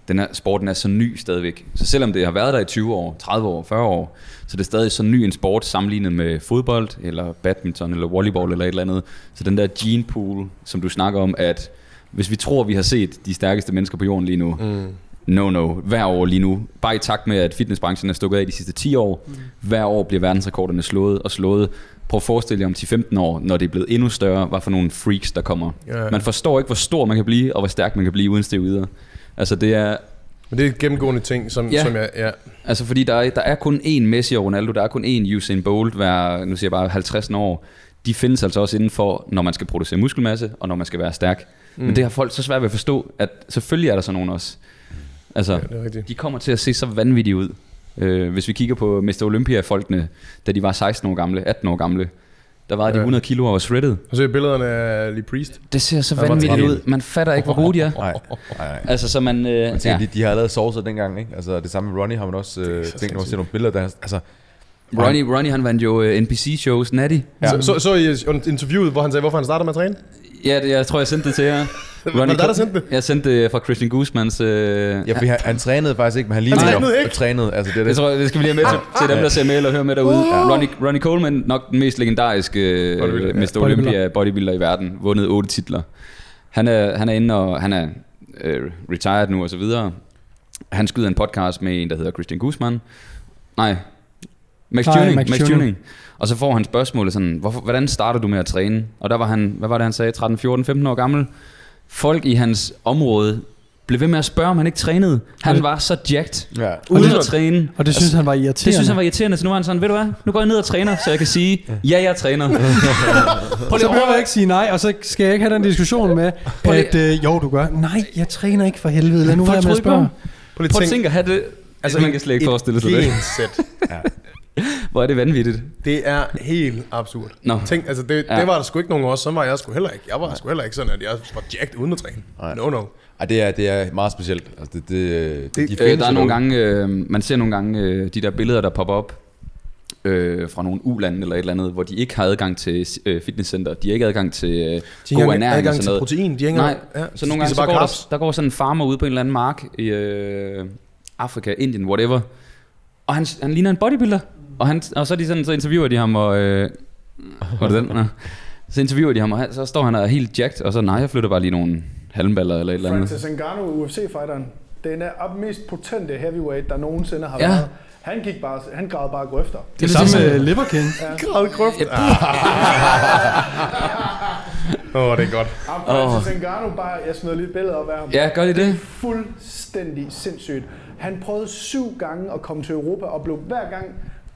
den her, sporten er så ny stadigvæk. Så selvom det har været der i 20 år, 30 år, 40 år, så det er stadig så ny en sport sammenlignet med fodbold, eller badminton, eller volleyball, eller et eller andet. Så den der gene pool, som du snakker om, at hvis vi tror, vi har set de stærkeste mennesker på jorden lige nu, Mm. no no, hver år lige nu, bare i takt med, at fitnessbranchen er stukket af de sidste 10 år, mm. hver år bliver verdensrekorderne slået og slået. Prøv at forestille jer om 10-15 år, når det er blevet endnu større, hvad for nogle freaks, der kommer. Ja. Man forstår ikke, hvor stor man kan blive, og hvor stærk man kan blive, uden videre. Altså det er, Men det er et gennemgående ting, som, Ja. som jeg... Ja. altså fordi der er, der er kun én Messi og Ronaldo, der er kun én Usain Bolt hver, nu siger jeg bare 50 år. De findes altså også inden for, når man skal producere muskelmasse, og når man skal være stærk. Mm. Men det har folk så svært ved at forstå, at selvfølgelig er der sådan nogen også. Altså, ja, er de kommer til at se så vanvittige ud. Øh, hvis vi kigger på Mr. Olympia-folkene, da de var 16 år gamle, 18 år gamle, der var de Ja. 100 kilo og var shredded. Og så er billederne af Lee Priest. Det ser så vanvittigt 13. ud. Man fatter ikke, hvor gode de er. Nej, nej, nej. Altså, så man... Øh, Man tænker, ja. de, de har lavet sovset dengang, ikke? Altså det samme med Ronnie har man også øh, tænkt, når man ser nogle billeder, der altså, Ronnie, Ronnie, han vandt jo øh, NPC-shows, Natty. Ja. Så, så, så i interviewet, hvor han sagde, hvorfor han starter med at træne? Ja, det, jeg tror, jeg sendte det til jer. Var det dig, der sendte det? Jeg sendte det fra Christian Guzmans... Øh, ja, fordi han, han trænede faktisk ikke, men han lignede Han trænede ikke? trænede, altså det er Det det. tror jeg, det skal vi lige have med til, til dem, der ser med eller hører med derude. Ronnie, Ronnie Coleman, nok den mest legendariske øh, Bodybuilder, Mr. ja. Olympia bodybuilder i verden. Vundet otte titler. Han er, han er inde og han er øh, retired nu og så videre. Han skyder en podcast med en, der hedder Christian Guzman. Nej, Max Nej, Tuning. Max Max Tuning. Tuning. Og så får han spørgsmålet sådan, hvorfor, hvordan starter du med at træne? Og der var han, hvad var det han sagde, 13, 14, 15 år gammel. Folk i hans område blev ved med at spørge, om han ikke trænede. Han var så jacked, Ja. uden at træne. Og det synes han var irriterende. Det synes han var irriterende, så nu var han sådan, ved du hvad, nu går jeg ned og træner, så jeg kan sige, ja, jeg træner. Prøv Så behøver jeg ikke sige nej, og så skal jeg ikke have den diskussion med, at øh, jo, du gør. Nej, jeg træner ikke for helvede. Lad nu være med at spørge. Prøv at tænk- tænke at have det. Altså, man kan slet ikke forestille sig det. gensæt. Hvor er det vanvittigt. Det er helt absurd. Nå. Tænk, altså det, Ja. det var der sgu ikke nogen os, så var jeg sgu heller ikke. Jeg var sgu heller ikke sådan, at jeg var jacked uden at træne. Nej. No, no. Ej, det er, det er meget specielt. Altså, det, det, det, Det- de Øh, der er nogle gange, øh, man ser nogle gange øh, de der billeder, der popper op øh, fra nogle ulande eller et eller andet, hvor de ikke har adgang til øh, fitnesscenter. De har ikke adgang til øh, De god ikke ernæring og adgang sådan til noget. protein. De har ikke Nej, ja, Så nogle gange så går der, der går sådan en farmer ude på en eller anden mark i øh, Afrika, Indien, whatever. Og han, han ligner en bodybuilder. Og, han, og så, de sådan, så interviewer de ham, og... Øh, var det den? Nå. Så interviewer de ham, og han, så står han og er helt jacked, og så nej, jeg flytter bare lige nogle halmballer eller et eller andet. Francis Ngannou, UFC-fighteren, den er op mest potente heavyweight, der nogensinde har Ja. været. Han gik bare, han gravede bare grøfter. Det er samme ligesom med- med Liver King. Grad grøft. Yep. Åh, oh, det er godt. Francis Ngannou, bare, jeg smider lige et billede op af ham. Ja, gør de det? Fuldstændig sindssygt. Han prøvede syv gange at komme til Europa, og blev hver gang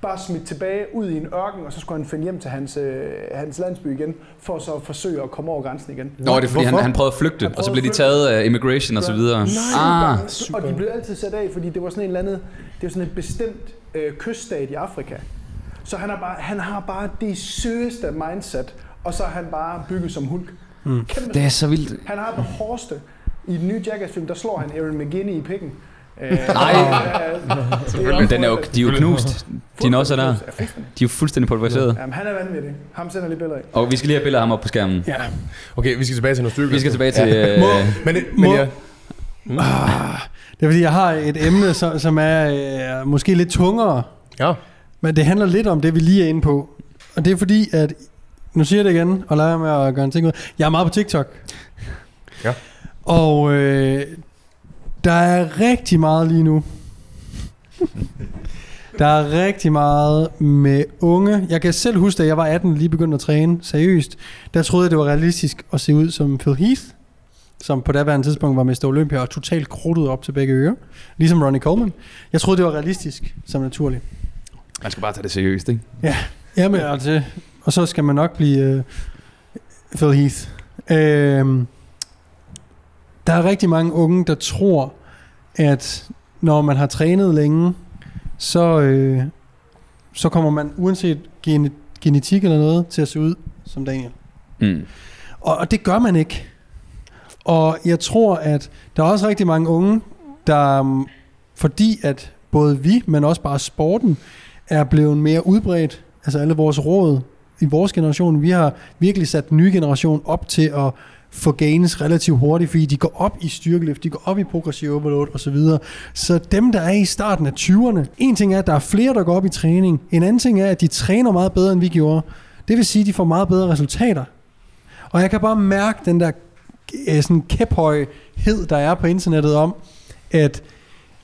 bare smidt tilbage ud i en ørken, og så skulle han finde hjem til hans, øh, hans landsby igen, for så at forsøge at komme over grænsen igen. Nå, det er fordi, han, Hvorfor? han prøvede at flygte, Han og så prøvede blev de taget af immigration og så videre. Nej, Ah, og de blev altid sat af, fordi det var sådan en eller andet, det var sådan et bestemt øh, kyststat i Afrika. Så han, er bare, han har bare det søgeste mindset, og så er han bare bygget som hulk. Mm. Kæmpe det er så vildt. Han har det hårdeste. I den nye Jackass-film, der slår han Aaron McGinney i pikken. Øh, Nej. ja, Men den er jo, de er jo knust. De er også der. Ja. De er jo fuldstændig pulveriseret. Jamen, han er vanvittig. Ham sender lige billeder af. Og vi skal lige have billeder af ham op på skærmen. Ja. Okay, vi skal tilbage til noget styrke. Vi skal tilbage til... Øh, Men, men ja, Det er fordi, jeg har et emne, som, som er øh, måske lidt tungere, Ja. men det handler lidt om det, vi lige er inde på. Og det er fordi, at, nu siger jeg det igen, og lad være med at gøre en ting ud. Jeg er meget på TikTok. Ja. Og øh, der er rigtig meget lige nu. Der er rigtig meget med unge. Jeg kan selv huske, da jeg var 18 lige begyndte at træne seriøst. Der troede jeg, det var realistisk at se ud som Phil Heath, som på daværende tidspunkt var Mr. Olympia og totalt krudtet op til begge ører. Ligesom Ronnie Coleman. Jeg troede, det var realistisk som naturligt. Man skal bare tage det seriøst, ikke? Jamen altså, og så skal man nok blive øh, Phil Heath. Øhm, der er rigtig mange unge, der tror, at når man har trænet længe, så, øh, så kommer man uanset gene, genetik eller noget til at se ud som Daniel. Mm. Og, og det gør man ikke. Og jeg tror, at der er også rigtig mange unge, der mm, fordi at både vi, men også bare sporten, er blevet mere udbredt. Altså alle vores råd i vores generation, vi har virkelig sat den nye generation op til at få gains relativt hurtigt, fordi de går op i styrkeløft, de går op i progressiv overload osv. Så dem, der er i starten af 20'erne, en ting er, at der er flere, der går op i træning. En anden ting er, at de træner meget bedre, end vi gjorde. Det vil sige, at de får meget bedre resultater. Og jeg kan bare mærke den der øh, sådan kæphøjhed, der er på internettet om, at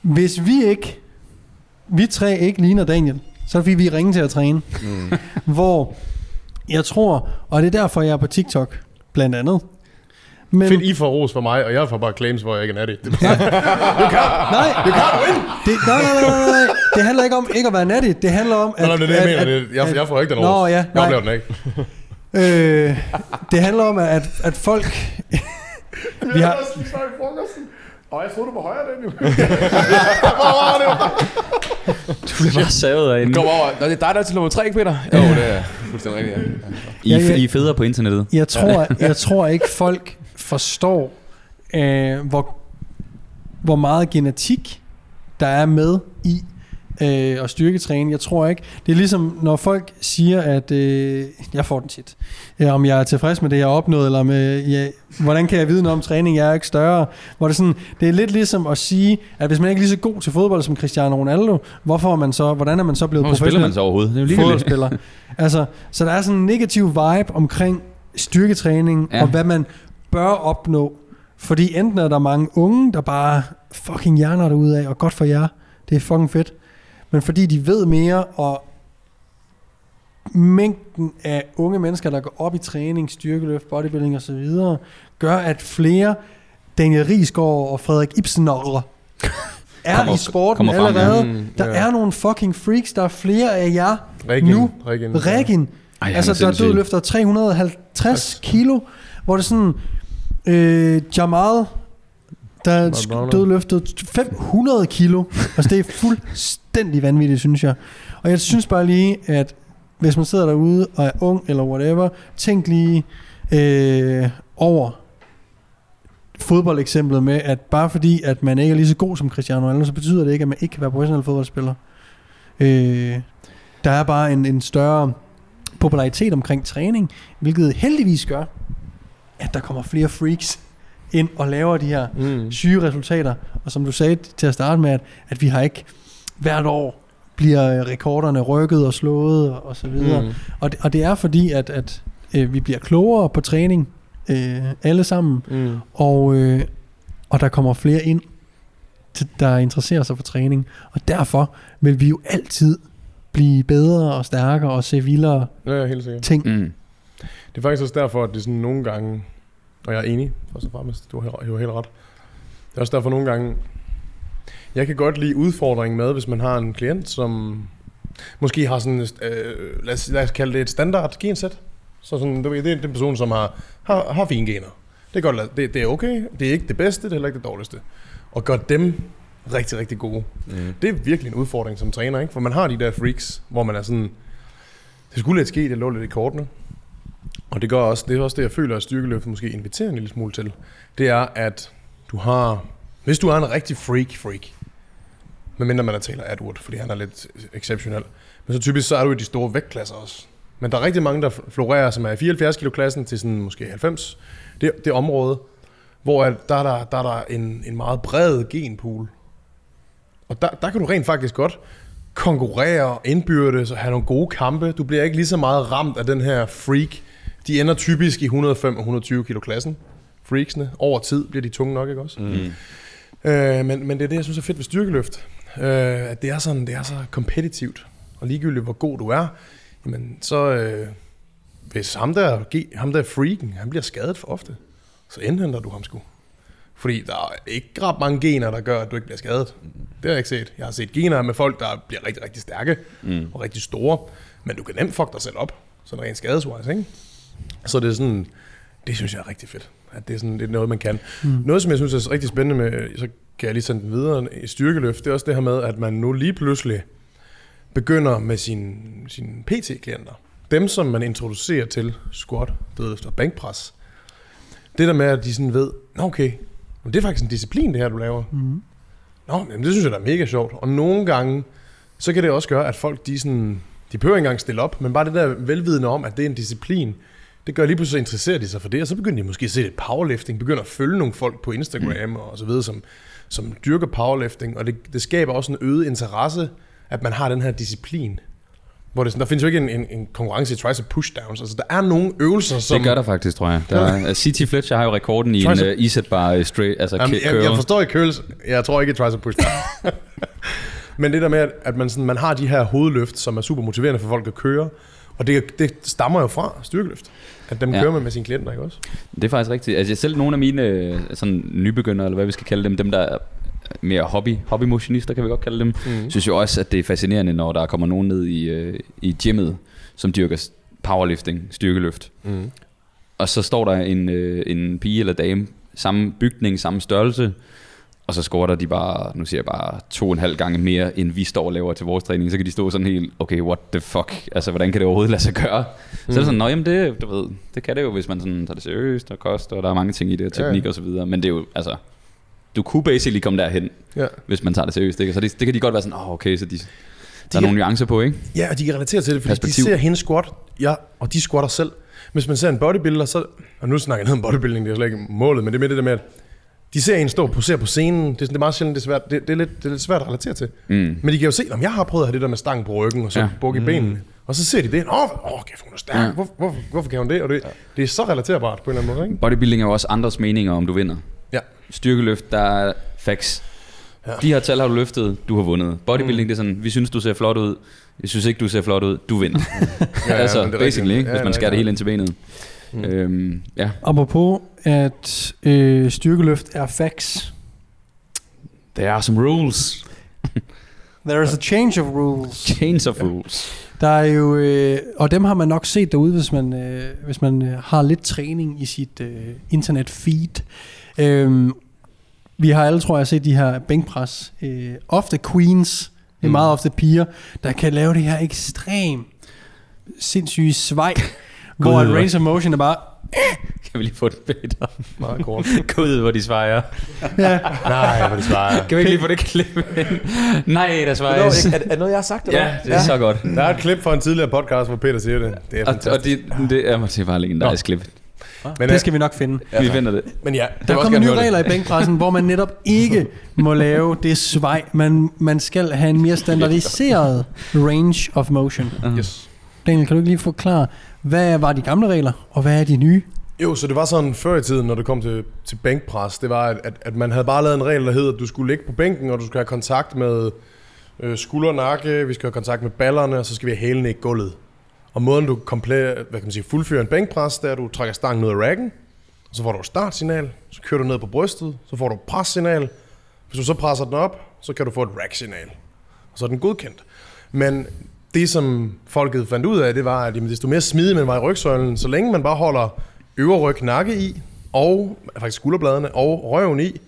hvis vi ikke, vi tre ikke ligner Daniel, så er det fordi, vi er ringe til at træne. Mm. Hvor jeg tror, og det er derfor, jeg er på TikTok, blandt andet. Men, Fedt, I får ros for mig, og jeg får bare claims, hvor jeg ikke er natty. Det nej, det, nej, nej, nej, nej, nej, det handler ikke om ikke at være natty. Det handler om, at... Nå, det er det, jeg at, mener. at, jeg, jeg får ikke den Nå, ros. ja, Jeg nej. oplever den ikke. Øh, det handler om, at, at folk... vi har. Og jeg troede, du var højere, Daniel. Du bliver bare savet af Kom over. Nå, det er dig, der er til nummer 3, ikke Peter? Jo, det er fuldstændig rigtigt. Ja. I, Ja, ja. I er federe på internettet. Jeg tror, jeg tror ikke, folk forstår, øh, hvor, hvor meget genetik der er med i øh, at styrketræne. Jeg tror ikke. Det er ligesom, når folk siger, at øh, jeg får den tit. Ja, om jeg er tilfreds med det, jeg har opnået, eller med, ja, hvordan kan jeg vide noget om træning, jeg er ikke større. Hvor det, er sådan, det er lidt ligesom at sige, at hvis man ikke er lige så god til fodbold som Cristiano Ronaldo, hvorfor er man så, hvordan er man så blevet Hvor spiller professionel? man så overhovedet? Det er jo fodboldspiller. altså, så der er sådan en negativ vibe omkring styrketræning ja. og hvad man bør opnå. Fordi enten er der mange unge, der bare fucking hjerner derude af, og godt for jer, det er fucking fedt. Men fordi de ved mere, og mængden af unge mennesker, der går op i træning, styrkeløft, bodybuilding osv., gør, at flere Daniel Riesgaard og Frederik Ibsener er Kommer- i sporten kommer frem, ja. allerede. Mm, Der ja. er nogle fucking freaks, der er flere af jer Regin, nu. Regin. Regin, Ej, altså er der sindssyg. dødløfter 350 kilo, hvor det sådan, øh, Jamal, der sk- dødløftede 500 kilo. altså det er fuldstændig vanvittigt, synes jeg. Og jeg synes bare lige, at hvis man sidder derude og er ung eller whatever, tænk lige øh, over fodboldeksemplet med, at bare fordi, at man ikke er lige så god som Cristiano Ronaldo, så betyder det ikke, at man ikke kan være professionel fodboldspiller. Øh, der er bare en, en større popularitet omkring træning, hvilket heldigvis gør, at der kommer flere freaks ind og laver de her Mm. syge resultater. Og som du sagde til at starte med, at, at vi har ikke hvert år bliver rekorderne rykket og slået og, og så videre. Mm. Og, det, og det er fordi, at, at øh, vi bliver klogere på træning, øh, alle sammen, Mm. og, øh, og der kommer flere ind, til, der interesserer sig for træning. Og derfor vil vi jo altid blive bedre og stærkere og se vildere Ja, helt sikkert. ting. Mm. Det er faktisk også derfor, at det er sådan nogle gange, og jeg er enig, først og fremmest, du har har helt ret. Det er også derfor nogle gange, jeg kan godt lide udfordringen med, hvis man har en klient, som måske har sådan, øh, lad, os, lad os kalde det et standard gensæt. Så sådan, ved, det er den person, som har, har, har fine gener. Det er, godt, det, det er okay, det er ikke det bedste, det er heller ikke det dårligste. Og gør dem rigtig, rigtig gode. Mm. Det er virkelig en udfordring som træner, ikke? For man har de der freaks, hvor man er sådan, det skulle lidt ske, det lå lidt i kortene. Og det gør også, det er også det, jeg føler, at styrkeløft måske inviterer en lille smule til. Det er, at du har, hvis du er en rigtig freak freak, medmindre man er Taylor Atwood, fordi han er lidt exceptionel, men så typisk så er du i de store vægtklasser også. Men der er rigtig mange, der florerer, som er i 74 kg klassen til sådan måske 90. Det, det område, hvor at der, er der, der er der en, en meget bred genpool. Og der, der kan du rent faktisk godt konkurrere indbyrdes og have nogle gode kampe. Du bliver ikke lige så meget ramt af den her freak. De ender typisk i 105 og 120 kilo klassen. Freaksene. Over tid bliver de tunge nok, ikke også? Mm. Øh, men, men det er det, jeg synes er fedt ved styrkeløft. Øh, at det er, sådan, det er så kompetitivt. Og ligegyldigt hvor god du er, jamen så... Øh, hvis ham der, ham der freaken, han bliver skadet for ofte, så indhenter du ham sgu. Fordi der er ikke ret mange gener, der gør, at du ikke bliver skadet. Det har jeg ikke set. Jeg har set gener med folk, der bliver rigtig, rigtig stærke mm. og rigtig store. Men du kan nemt fuck dig selv op, sådan rent skadeswise, ikke? Så det er sådan, det synes jeg er rigtig fedt. At det er, sådan, det er noget, man kan. Mm. Noget, som jeg synes er rigtig spændende med, så kan jeg lige sende den videre i styrkeløft, det er også det her med, at man nu lige pludselig begynder med sine sin PT-klienter. Dem, som man introducerer til squat, dødløft og bænkpres. Det der med, at de sådan ved, "Nå, okay, men det er faktisk en disciplin, det her, du laver. Mm. Nå, men det synes jeg da er mega sjovt. Og nogle gange, så kan det også gøre, at folk, de, sådan, de behøver ikke engang stille op, men bare det der velvidende om, at det er en disciplin, det gør lige pludselig, så interesserer de sig for det, og så begynder de måske at se lidt powerlifting, begynder at følge nogle folk på Instagram mm. og så videre, som, som dyrker powerlifting, og det, det skaber også en øget interesse, at man har den her disciplin. Hvor det, sådan- der findes jo ikke en, en, en konkurrence i tricep pushdowns. Altså, der er nogle øvelser, som... Det gør der faktisk, tror jeg. Der er, C.T. Fletcher har jo rekorden i en Tricep- uh, isætbar uh, straight, altså Jamen, ki- jeg, curl. jeg forstår ikke curls. Jeg tror ikke i tricep push Men det der med, at- at man, sådan, man har de her hovedløft, som er super motiverende for folk at køre. Og det, det stammer jo fra styrkeløft. At dem Ja. kører man med sine klienter, ikke også? Det er faktisk rigtigt. Altså selv nogle af mine øh, sådan nybegyndere, eller hvad vi skal kalde dem, dem der er mere hobby, hobbymotionister, kan vi godt kalde dem, mm. synes jo også, at det er fascinerende, når der kommer nogen ned i, øh, i gymmet, som dyrker powerlifting, styrkeløft. Mm. Og så står der en, øh, en pige eller dame, samme bygning, samme størrelse, og så scorer de bare, nu siger jeg bare, to og en halv gange mere, end vi står og laver til vores træning. Så kan de stå sådan helt, okay, what the fuck? Altså, hvordan kan det overhovedet lade sig gøre? Mm. Så er det sådan, nå jamen det, du ved, det kan det jo, hvis man sådan tager det seriøst og koster, og der er mange ting i det, og Ja, ja. teknik og så videre. Men det er jo, altså, du kunne basically komme derhen, Ja. hvis man tager det seriøst. Ikke? Så det, det kan de godt være sådan, åh oh, okay, så de, der er nogle nuancer på, ikke? Ja, og de kan relatere til det, fordi Perspektiv. de ser hende squat, ja, og de squatter selv. Hvis man ser en bodybuilder, så... Og nu snakker jeg ned om bodybuilding, det er slet ikke målet, men det er med det der med, at de ser en stå og posere på scenen. Det er, sådan, det er meget sjældent, det er, svært, det, det, er lidt, det er lidt svært at relatere til. Mm. Men de kan jo se, om jeg har prøvet at have det der med stang på ryggen, og så Ja. ja. bukke i benene. Og så ser de det. Åh, oh, kæft, hun er stærk. Ja. Ja. Hvor, hvorfor, hvorfor kan hun det? Og det, det er så relaterbart på en eller anden måde, ikke? Bodybuilding er jo også andres meninger, om du vinder. Ja. Styrkeløft, der er facts. Ja. Ja. De her tal har du løftet, du har vundet. Bodybuilding, mm. det er sådan, vi synes, du ser flot ud. Jeg synes ikke, du ser flot ud. Du vinder. ja, ja, altså, er basically, ikke? Ja, hvis man er skærer det helt ind til benet. Mm. Øhm, ja. Apropos, at øh, styrkeløft er facts. There are some rules. There is a change of rules. Chains of rules. Der er jo, øh, og dem har man nok set derude, hvis man, øh, hvis man øh, har lidt træning i sit øh, internet feed. Øhm, vi har alle, tror jeg, set de her bænkpres. Øh, ofte queens, det er Mm. meget ofte piger, der kan lave det her ekstrem sindssyge svej, hvor hvor- range of motion er bare, Kan vi lige få det bedre? Meget kort. Gå ud, hvor de svejer. ja, Nej, hvor det svarer. Kan vi ikke lige få det klip ind? Nej, der svejer. Er, er, er det noget, jeg har sagt? eller Ja, det er så godt. Der er et klip fra en tidligere podcast, hvor Peter siger det. Det er Og, fantastisk. og det, det, er, det er bare legendarisk klip. men, det skal vi nok finde. Vi finder det. men ja, Der kommer nye regler i bænkpressen, hvor man netop ikke må lave det svej. Man, man skal have en mere standardiseret range of motion. Yes. Daniel, kan du ikke lige forklare, hvad var de gamle regler, og hvad er de nye? Jo, så det var sådan før i tiden, når det kom til, til bænkpres, det var, at, at, man havde bare lavet en regel, der hed, at du skulle ligge på bænken, og du skulle have kontakt med øh, skulder og nakke, vi skal have kontakt med ballerne, og så skal vi have hælene i gulvet. Og måden du komplet, hvad kan man sige, fuldfører en bænkpres, det er, at du trækker stangen ud af racken, og så får du et startsignal, så kører du ned på brystet, så får du et pressignal. Hvis du så presser den op, så kan du få et rack-signal. Og så er den godkendt. Men det, som folket fandt ud af, det var, at jamen, desto mere smidig man var i rygsøjlen, så længe man bare holder øvre ryg nakke i, og faktisk skulderbladene og røven i,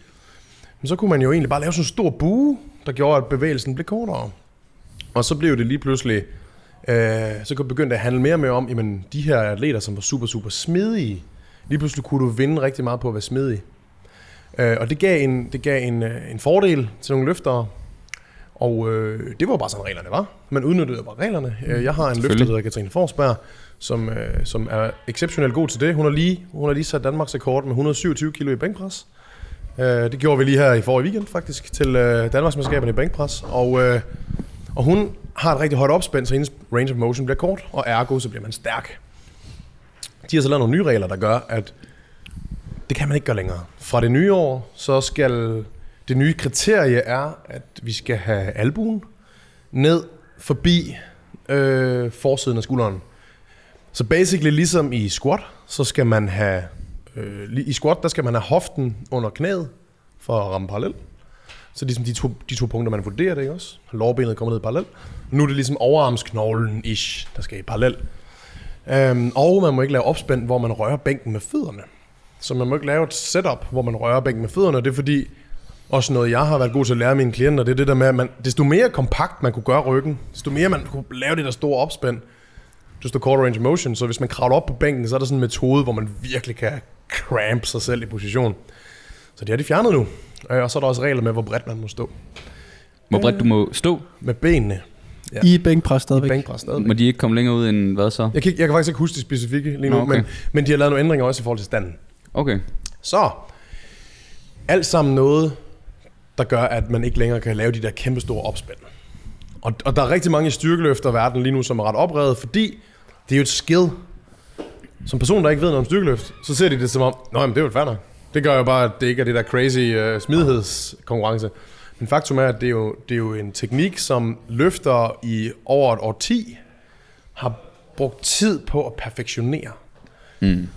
så kunne man jo egentlig bare lave sådan en stor bue, der gjorde, at bevægelsen blev kortere. Og så blev det lige pludselig, øh, så begyndte det at handle mere og mere om, jamen de her atleter, som var super, super smidige, lige pludselig kunne du vinde rigtig meget på at være smidig. Øh, og det gav en, det gav en, øh, en fordel til nogle løftere, og øh, det var bare sådan reglerne var. Man udnyttede bare reglerne. Øh, Jeg har en løfter, der hedder Katrine Forsberg, som, øh, som er exceptionelt god til det. Hun har lige, hun har lige sat Danmarks rekord med 127 kilo i bænkpres. Øh, det gjorde vi lige her i forrige weekend faktisk, til øh, Danmarksmesterskaberne i bænkpres. Og, øh, og hun har et rigtig højt opspænd, så hendes range of motion bliver kort, og ergo så bliver man stærk. De har så lavet nogle nye regler, der gør, at det kan man ikke gøre længere. Fra det nye år, så skal det nye kriterie er, at vi skal have albuen ned forbi øh, forsiden af skulderen. Så basically ligesom i squat, så skal man have, øh, i squat, der skal man have hoften under knæet for at ramme parallel. Så ligesom de to, de to punkter, man vurderer det, ikke også? Lårbenet kommer ned parallel. Nu er det ligesom overarmsknoglen-ish, der skal i parallel. Øhm, og man må ikke lave opspænd, hvor man rører bænken med fødderne. Så man må ikke lave et setup, hvor man rører bænken med fødderne. Det er fordi, også noget jeg har været god til at lære mine klienter, det er det der med, at man, desto mere kompakt man kunne gøre ryggen, desto mere man kunne lave det der store opspænd, desto kortere range of motion. Så hvis man kravler op på bænken, så er der sådan en metode, hvor man virkelig kan cramp sig selv i position. Så det har de fjernet nu. Øh, Og så er der også regler med, hvor bredt man må stå. Hvor bredt du må stå, Med benene. Ja. I bænkpres I stadigvæk. bænkpres stadigvæk. må de ikke komme længere ud end hvad så? Jeg kan, jeg kan faktisk ikke huske det specifikke lige nu, Nå, okay. men, men de har lavet nogle ændringer også i forhold til standen. Okay. Så, alt sammen noget, der gør, at man ikke længere kan lave de der kæmpe store opspænd. Og, og der er rigtig mange i styrkeløfter verden lige nu, som er ret oprevet, fordi det er jo et skill. Som person, der ikke ved noget om styrkeløft, så ser de det som om, Nå, jamen, det er jo nok. Det gør jo bare, at det ikke er det der crazy uh, smidighedskonkurrence. Men faktum er, at det er, jo, det er jo en teknik, som løfter i over et årti har brugt tid på at perfektionere. Mm.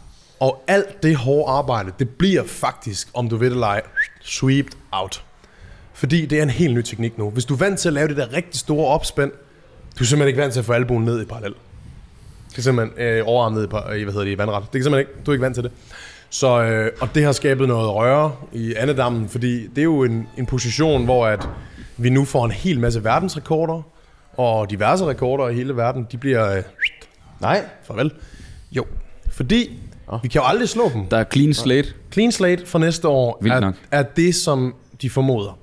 Og alt det hårde arbejde, det bliver faktisk, om du ved det eller ej, sweeped out. Fordi det er en helt ny teknik nu. Hvis du er vant til at lave det der rigtig store opspænd, du er simpelthen ikke vant til at få albuen ned i parallel. Det er simpelthen øh, overarmen ned i, hvad hedder det, i vandret. Det er simpelthen ikke, du er ikke vant til det. Så, øh, og det har skabet noget røre i andedammen, fordi det er jo en, en position, hvor at vi nu får en hel masse verdensrekorder, og diverse rekorder i hele verden, de bliver... Øh, Nej. farvel. Jo, fordi vi kan jo aldrig slå dem. Der er clean slate. Clean slate for næste år Vildt er, nok. er det, som de formoder.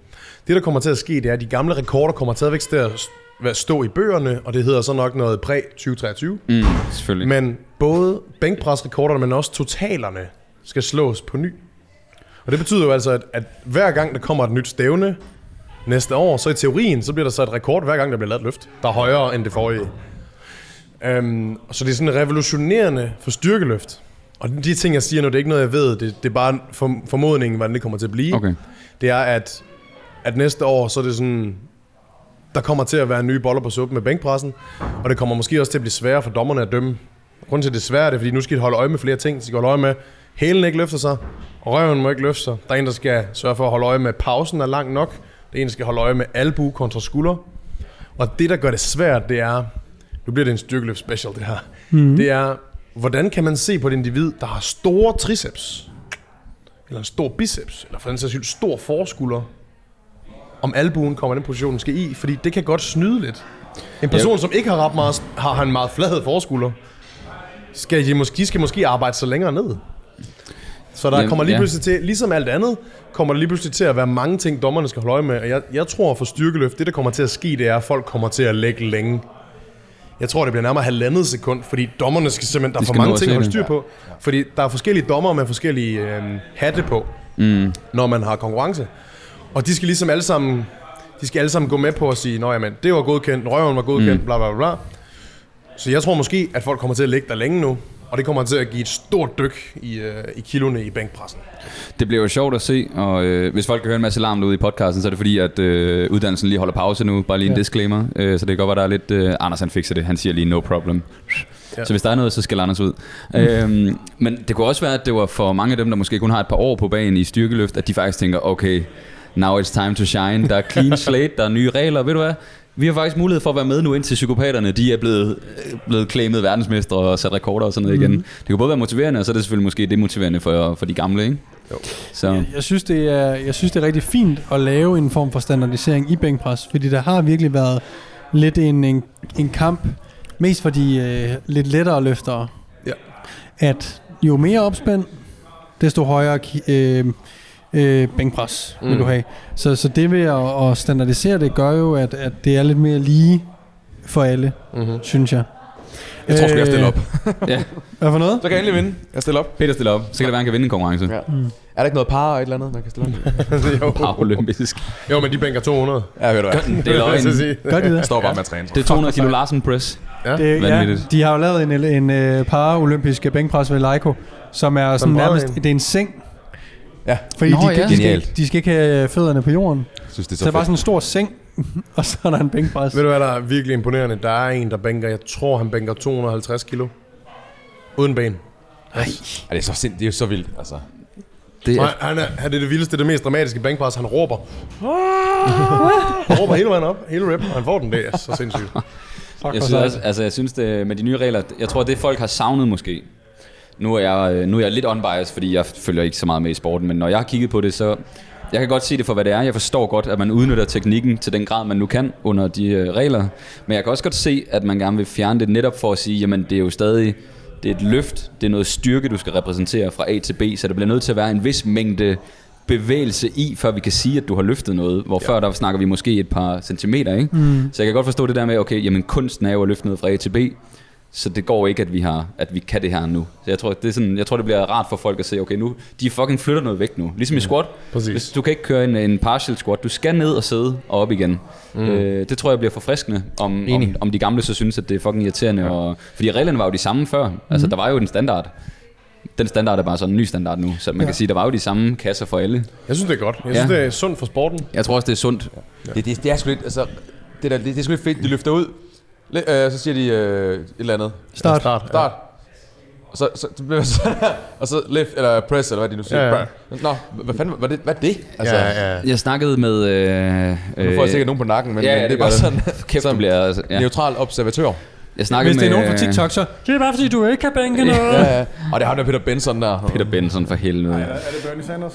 Det, der kommer til at ske, det er, at de gamle rekorder kommer stadigvæk til at st- stå i bøgerne, og det hedder så nok noget præ-2023. Mm, selvfølgelig. Men både bænkpresrekorderne, men også totalerne skal slås på ny. Og det betyder jo altså, at, at hver gang der kommer et nyt stævne næste år, så i teorien, så bliver der så et rekord hver gang, der bliver lavet et løft, der er højere end det forrige. Um, så det er sådan revolutionerende for styrkeløft. Og de ting, jeg siger nu, det er ikke noget, jeg ved. Det, det er bare en for, formodningen, hvordan det kommer til at blive. Okay. Det er, at, at næste år, så er det sådan... Der kommer til at være nye boller på suppen med bænkpressen, og det kommer måske også til at blive sværere for dommerne at dømme. Grunden til, at det er svært, er, fordi nu skal de holde øje med flere ting. De skal holde øje med, at hælen ikke løfter sig, og røven må ikke løfte sig. Der er en, der skal sørge for at holde øje med, at pausen er lang nok. Der er en, der skal holde øje med albu kontra skulder. Og det, der gør det svært, det er... Nu bliver det en styrkeløft special, det her. Mm. Det er, hvordan kan man se på et individ, der har store triceps, eller en stor biceps, eller for den sags skyld stor forskulder, om albuen kommer den position, den skal i, fordi det kan godt snyde lidt. En person, Ja. som ikke har ret meget, har en meget flad forskulder, skal de måske, de skal måske arbejde så længere ned. Så der Jamen, kommer lige ja. pludselig til, ligesom alt andet, kommer der lige pludselig til at være mange ting, dommerne skal holde øje med. Og jeg, jeg tror for styrkeløft, det der kommer til at ske, det er, at folk kommer til at lægge længe. Jeg tror, det bliver nærmere halvandet sekund, fordi dommerne skal simpelthen, der er for mange ting at holde styr på. Fordi der er forskellige dommer med forskellige øh, hatte på, Mm. når man har konkurrence. Og de skal ligesom alle sammen, de skal alle sammen gå med på at sige, Nå jamen, det var godkendt, røven var godkendt, mm. bla bla bla. Så jeg tror måske, at folk kommer til at ligge der længe nu, og det kommer til at give et stort dyk i, øh, i kiloene i bænkpressen. Det bliver jo sjovt at se, og øh, hvis folk kan høre en masse larm derude i podcasten, så er det fordi, at øh, uddannelsen lige holder pause nu. Bare lige en Ja. disclaimer. Øh, så det kan godt være, der er lidt... Øh, Anders han fikser det. Han siger lige no problem. Ja. Så hvis der er noget, så skal Anders ud. Øhm, men det kunne også være, at det var for mange af dem, der måske kun har et par år på banen i styrkeløft, at de faktisk tænker, okay, now it's time to shine. Der er clean slate, der er nye regler. Ved du hvad? Vi har faktisk mulighed for at være med nu, indtil psykopaterne de er blevet, øh, blevet claimet verdensmestre og sat rekorder og sådan noget mm. igen. Det kan både være motiverende, og så er det selvfølgelig måske demotiverende for, for de gamle, ikke? Jo. Så. Jeg, jeg, synes, det er, jeg synes, det er rigtig fint at lave en form for standardisering i bænkpres, fordi der har virkelig været lidt en, en, en kamp, mest for de øh, lidt lettere løftere, Ja. at jo mere opspænd, desto højere øh, øh, bænkpres vil Mm. du have. Så, så det ved at, at standardisere det, gør jo, at, at det er lidt mere lige for alle, Mm-hmm. synes jeg. Jeg tror sgu, jeg stiller op. Ja, Hvad for noget? Så kan jeg endelig vinde. Jeg stiller op. Peter stiller op. Så kan det være, han kan vinde en konkurrence. Ja. Er der ikke noget par og et eller andet, man kan stille op? jo. Paralympisk. jo, men de bænker 200. Ja, ved du hvad. Det er Vil jeg løgn. Gør de det? Jeg står bare med at træne. Det er 200 kilo Larsen Press. Ja. Det, ja, de har jo lavet en, en, en paralympisk bænkpres ved Leico, som er sådan nærmest, det er en seng. Ja. Fordi Nå, de, ja. de, skal, Genialt. de skal ikke have fødderne på jorden. Jeg synes, det er Så så det er bare sådan en stor seng, og så er der en bænkpres. Ved du hvad, der er virkelig imponerende? Der er en, der bænker, jeg tror, han bænker 250 kilo. Uden ben. Ej, det er så sindssygt. Det er jo så vildt, altså. Det Nej, er, han er, han er det vildeste, det mest dramatiske bænkpres. Han råber. han råber hele vejen op, hele rip, og han får den. Det er så sindssygt. jeg synes, også, altså, jeg synes det, med de nye regler, jeg tror, det folk har savnet måske. Nu er jeg, øh, nu er jeg lidt unbiased, fordi jeg følger ikke så meget med i sporten, men når jeg har kigget på det, så jeg kan godt se det for, hvad det er. Jeg forstår godt, at man udnytter teknikken til den grad, man nu kan under de øh, regler. Men jeg kan også godt se, at man gerne vil fjerne det netop for at sige, jamen det er jo stadig det er et løft, det er noget styrke, du skal repræsentere fra A til B, så det bliver nødt til at være en vis mængde bevægelse i, før vi kan sige, at du har løftet noget. Hvor ja. før der snakker vi måske et par centimeter, ikke? Mm. Så jeg kan godt forstå det der med, okay, jamen kunsten er jo at løfte noget fra A til B, så det går ikke, at vi, har, at vi kan det her nu. Så jeg tror, det er sådan, jeg tror, det bliver rart for folk at se, okay, nu, de fucking flytter noget væk nu. Ligesom i squat. Præcis. Hvis, du kan ikke køre en, en partial squat. Du skal ned og sidde og op igen. Mm. Øh, det tror jeg bliver forfriskende, om, om, om de gamle så synes, at det er fucking irriterende. Ja. Og, fordi reglerne var jo de samme før. Altså, der var jo den standard. Den standard er bare sådan en ny standard nu. Så man ja. kan sige, der var jo de samme kasser for alle. Jeg synes, det er godt. Jeg synes, Ja. det er sundt for sporten. Jeg tror også, det er sundt. Det, det, det er sgu lidt, altså... Det, der, det, det er sgu lidt fedt, de løfter ud. Øh, så siger de øh, et eller andet. Start. Start. Start. Og så, så, det bliver sådan her, og så lift, eller press, eller hvad de nu siger. Ja, ja. Nå, hvad fanden, hvad er det? Hvad er det? Altså, Ja, ja. Jeg snakkede med... Øh, Nu får jeg sikkert nogen på nakken, men, ja, men ja, det er bare sådan, Kæft, som bliver... Altså, ja. neutral observatør. Jeg snakkede Hvis det er med, nogen på TikTok, så det er bare fordi, du ikke kan bænke noget. Ja, ja. Og det har der Peter Benson der. Peter Benson for helvede. Er det Bernie Sanders?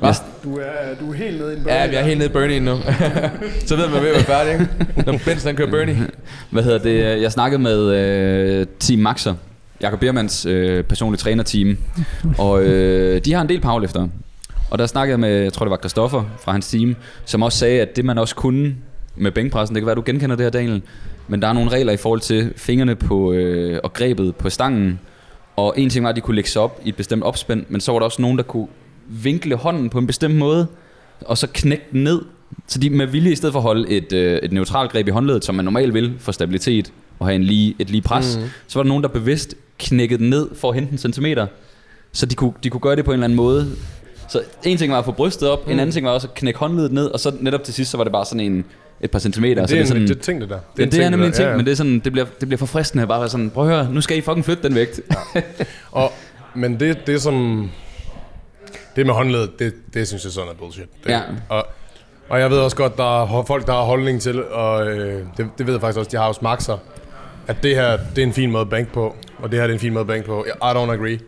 Hvad? Du er, du er helt nede i en Bernie. Ja, vi er helt nede i Bernie nu. så ved man, at vi er færdige, ikke? Når Benson han kører Bernie. Hvad hedder det? Jeg snakkede med øh, Team Maxer, Jakob Biermanns øh, personlige trænerteam, og øh, de har en del powerlifter. Og der snakkede jeg med, jeg tror det var Christoffer fra hans team, som også sagde, at det man også kunne med bænkpressen, det kan være, du genkender det her, Daniel, men der er nogle regler i forhold til fingrene på, øh, og grebet på stangen, og en ting var, at de kunne lægge sig op i et bestemt opspænd, men så var der også nogen, der kunne vinkle hånden på en bestemt måde, og så knække den ned. Så de med vilje, i stedet for at holde et, øh, et neutralt greb i håndledet, som man normalt vil for stabilitet og have en lige, et lige pres, mm. så var der nogen, der bevidst knækkede den ned for at hente en centimeter. Så de kunne, de kunne gøre det på en eller anden måde. Så en ting var at få brystet op, mm. en anden ting var også at knække håndledet ned, og så netop til sidst, så var det bare sådan en, et par centimeter. så Det er, sådan, en, det er ting, det der. det, en det er nemlig en ting, Ja, ja. men det, er sådan, det, bliver, det bliver forfriskende bare at være sådan, prøv at høre, nu skal I fucking flytte den vægt. Og, men det, det er som... Det med håndledet, det, det synes jeg sådan er bullshit. Det, Ja. Og, og jeg ved også godt, der er folk, der har holdning til, og øh, det, det ved jeg faktisk også, de har jo smagt sig, at det her, det er en fin måde at banke på, og det her det er en fin måde at banke på. I don't agree.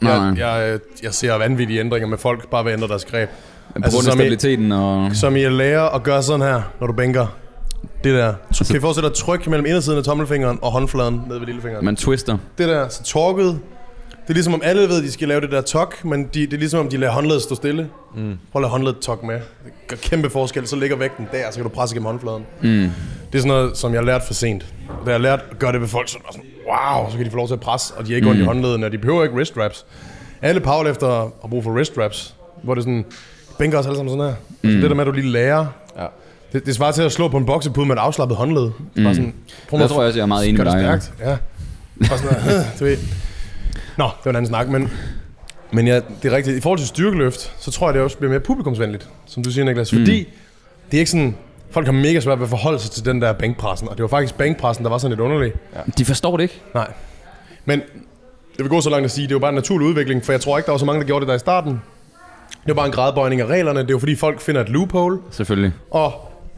Nej. Jeg, jeg, jeg ser vanvittige ændringer med folk, bare ved at ændre deres greb. På altså, grund af I, stabiliteten og... som I at lære at gøre sådan her, når du bænker. Det der. Så kan I forestille dig tryk mellem indersiden af tommelfingeren og håndfladen ned ved lillefingeren. Man twister. det der, så torket. Det er ligesom om alle ved, at de skal lave det der tok, men de, det er ligesom om de lader håndledet stå stille. Mm. Prøv at lade håndledet tok med. Det gør kæmpe forskel, så ligger vægten der, så kan du presse gennem håndfladen. Mm. Det er sådan noget, som jeg har lært for sent. Da jeg lærte at gøre det ved folk, så sådan, wow, så kan de få lov til at presse, og de har ikke ondt i håndledene, og de behøver ikke wrist wraps. Alle powerlifter har brug for wrist wraps, hvor det er sådan, bænker os alle sammen sådan her. Mm. Altså det der med, at du lige lærer. Ja. Det, det svarer til at slå på en boksepude med et afslappet håndled. Mm. Bare sådan, prøv Der tror jeg også, jeg er meget enig med det dig. stærkt. Ja. Og sådan du ved. Nå, det var en anden snak, men, men ja, det er rigtigt. I forhold til styrkeløft, så tror jeg, det også bliver mere publikumsvenligt, som du siger, Niklas. Fordi Mm. det er ikke sådan, folk har mega svært ved at forholde sig til den der bænkpressen, og det var faktisk bænkpressen, der var sådan lidt underlig. De forstår det ikke. Nej. Men det vil gå så langt at sige, det er jo bare en naturlig udvikling, for jeg tror ikke, der var så mange, der gjorde det der i starten. Det var bare en gradbøjning af reglerne. Det er jo fordi, folk finder et loophole, Selvfølgelig. og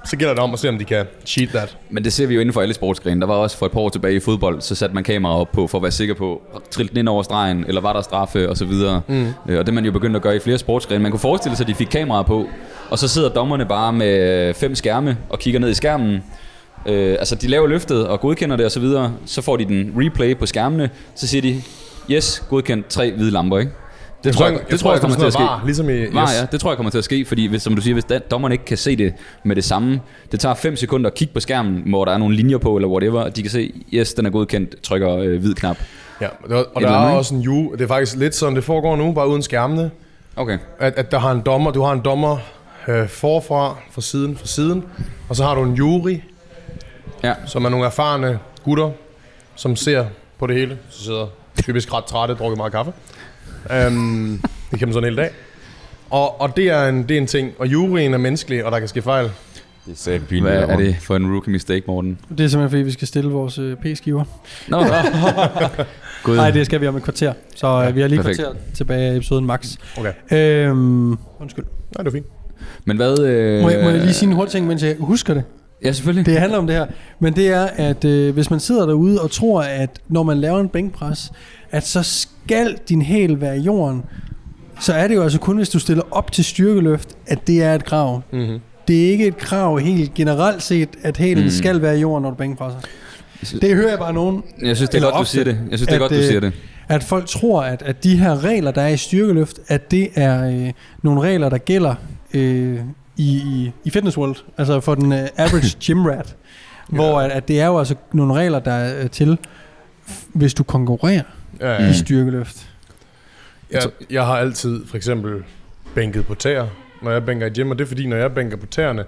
så gælder det om at se, om de kan cheat that. Men det ser vi jo inden for alle sportsgrene. Der var også for et par år tilbage i fodbold, så satte man kamera op på, for at være sikker på, trilte den ind over stregen, eller var der straffe, og så videre. Mm. Og det er man jo begyndt at gøre i flere sportsgrene. Man kunne forestille sig, at de fik kamera på, og så sidder dommerne bare med fem skærme og kigger ned i skærmen. Øh, altså, de laver løftet og godkender det og så videre. Så får de den replay på skærmene, så siger de, yes, godkendt, tre hvide lamper, ikke? Det tror jeg, jeg, det tror jeg kommer til at ske. Var, ligesom i, Var, ja, det tror jeg kommer til at ske, fordi hvis, som du siger, hvis da- dommeren ikke kan se det med det samme, det tager 5 sekunder at kigge på skærmen, hvor der er nogle linjer på, eller whatever, og de kan se, yes, den er godkendt, trykker øh, hvid knap. Ja, og der, og der er også en ju. Det er faktisk lidt sådan, det foregår nu, bare uden skærmene. Okay. At, at der har en dommer, du har en dommer øh, forfra, fra siden, fra siden, og så har du en jury, Ja. som er nogle erfarne gutter, som ser på det hele. Så sidder typisk ret trætte, drukker meget kaffe. Um, det kan man sådan en hel dag. Og, og det, er en, det er en ting, og juryen er menneskelig, og der kan ske fejl. Det er sat pinligt. Hvad er det for en rookie mistake, Morten? Det er simpelthen fordi, vi skal stille vores øh, p-skiver. Nå, Gud. Nej, det skal vi om et kvarter. Så øh, vi har lige perfekt. kvarter tilbage i episoden max. Okay. Øhm, undskyld. Nej, det er fint. Men hvad... Øh, Må jeg, må jeg lige sige en hurtig ting, mens jeg husker det? Ja, selvfølgelig. Det handler om det her. Men det er, at øh, hvis man sidder derude og tror, at når man laver en bænkpres, at så skal din hæl være i jorden, så er det jo altså kun, hvis du stiller op til styrkeløft, at det er et krav. Mm-hmm. Det er ikke et krav helt generelt set, at hælen Mm. skal være i jorden, når du bænkpresser. Det hører jeg bare nogen, Jeg synes, det er godt, du siger det. Jeg synes, det er at, godt, du øh, siger det. at folk tror, at, at de her regler, der er i styrkeløft, at det er øh, nogle regler, der gælder øh, i, i, i Fitness World, altså for den øh, average gym rat, hvor at, at det er jo altså nogle regler, der er øh, til, hvis du konkurrerer Ja, ja. i styrkeløft. Jeg, jeg har altid for eksempel bænket på tæer, når jeg bænker i gym, og det er fordi, når jeg bænker på tæerne,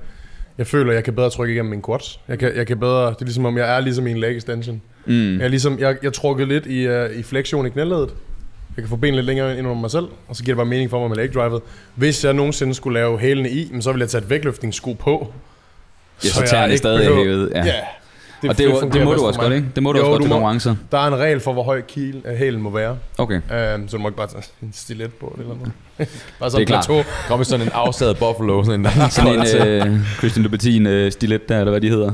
jeg føler, at jeg kan bedre trykke igennem min quads. Jeg kan, jeg kan bedre, det er ligesom om, jeg er ligesom i en leg extension. Mm. Jeg er ligesom, jeg, jeg trukket lidt i, uh, i flexion i knæledet. Jeg kan få benene lidt længere ind under mig selv, og så giver det bare mening for mig med leg drivet. Hvis jeg nogensinde skulle lave hælene i, men så ville jeg tage et vægtløftningssko på. Ja, så jeg tæerne ikke stadig er behøver- hævet. Ja. Ja. Og det, er jo- det fungerer må du også godt, ikke? Det må du Jo, også godt du til konkurrencer. Der er en regel for, hvor høj kiel, uh, hælen må være. Okay. Um, så du må ikke bare tage en stilet på eller noget. bare Det sådan er klart. plateau. Kom med sådan en afsaget buffalo, sådan en der Sådan en øh, Christian Louboutin øh, stilet der, eller hvad de hedder.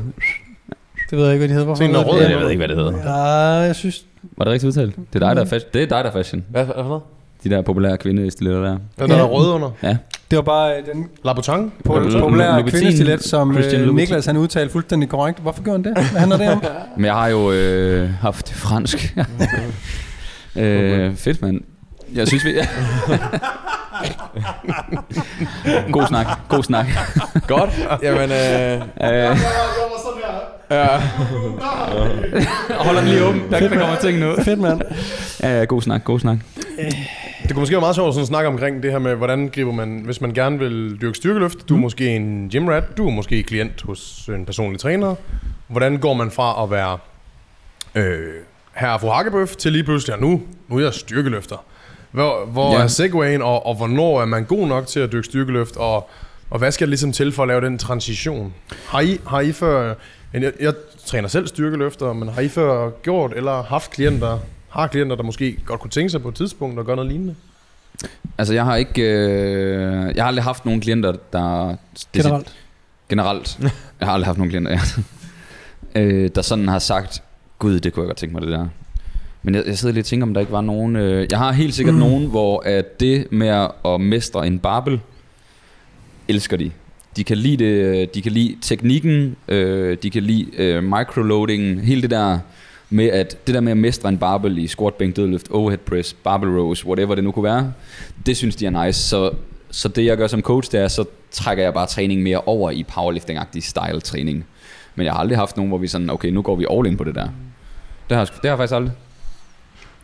Det ved jeg ikke, hvad de hedder. Sådan en hedder rød, det? jeg ved ikke, hvad det hedder. Ja, jeg synes... Var det rigtigt udtalt? Det er dig, der er fashion. Det er dig, der er fashion. Hvad, hvad for noget? De der populære kvindestiletter der. Den der er rød under. Det var bare øh, den Labutang. po- Louboutin- populære kvindestilet, som Christian øh. Niklas han udtalte fuldstændig korrekt. Hvorfor gjorde han det? Hvad handler det om? Men jeg har jo øh, haft fransk. øh, fedt, mand. Jeg synes, vi... god snak, god snak. Godt. Jamen, øh, Øh, ja. holder den lige åben, der, der kommer ting nu. Fedt, mand. Ja, ja, god snak, god snak. Det kunne måske være meget sjovt at sådan snakke omkring det her med, hvordan griber man, hvis man gerne vil dyrke styrkeløft. Du er måske en gymrat, du er måske klient hos en personlig træner. Hvordan går man fra at være øh, herre fru Hakkebøf til lige pludselig, og nu, nu er jeg styrkeløfter. Hvor, hvor Ja. ja. er segwayen, og, og hvornår er man god nok til at dyrke styrkeløft, og, og hvad skal der ligesom til for at lave den transition? Har I, har I før, jeg, jeg træner selv styrkeløfter, men har I før gjort eller haft klienter, har klienter, der måske godt kunne tænke sig på et tidspunkt at gøre noget lignende? Altså, jeg har ikke... Øh, jeg har aldrig haft nogen klienter, der... Generelt. Generelt. Jeg har aldrig haft nogen klienter, ja. øh, der sådan har sagt, gud, det kunne jeg godt tænke mig, det der. Men jeg, jeg sidder lige og tænker, om der ikke var nogen... Øh, jeg har helt sikkert mm. nogen, hvor at det med at mestre en barbel, elsker de. De kan lide, det, de kan lide teknikken, øh, de kan lide øh, microloading, hele det der med at det der med at mestre en barbel i squat, bænk, dødløft, overhead press, barbell rows, whatever det nu kunne være, det synes de er nice. Så, så det jeg gør som coach, det er, så trækker jeg bare træning mere over i powerlifting-agtig style træning. Men jeg har aldrig haft nogen, hvor vi sådan, okay, nu går vi all in på det der. Det har, jeg det har jeg faktisk aldrig.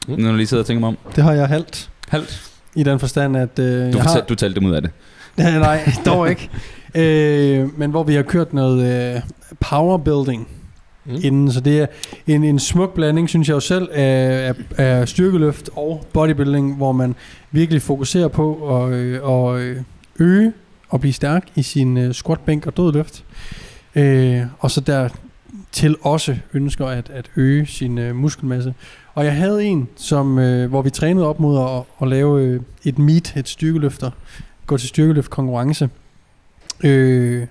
Mm. Når jeg lige sidder og tænker mig om. Det har jeg halvt. Halvt. I den forstand, at øh, Du, har... du talte dem ud af det. Nej, dog ikke. Øh, men hvor vi har kørt noget øh, powerbuilding mm. Inden, så det er en, en smuk blanding, synes jeg jo selv, af, af, af styrkeløft og bodybuilding, hvor man virkelig fokuserer på at, øh, at øh, øge og blive stærk i sin øh, squat, bænk og dødløft. Øh, og så der til også ønsker at, at øge sin øh, muskelmasse. Og jeg havde en, som, øh, hvor vi trænede op mod at, at lave øh, et meet, et styrkeløfter, gå til styrkeløft konkurrence. Øh,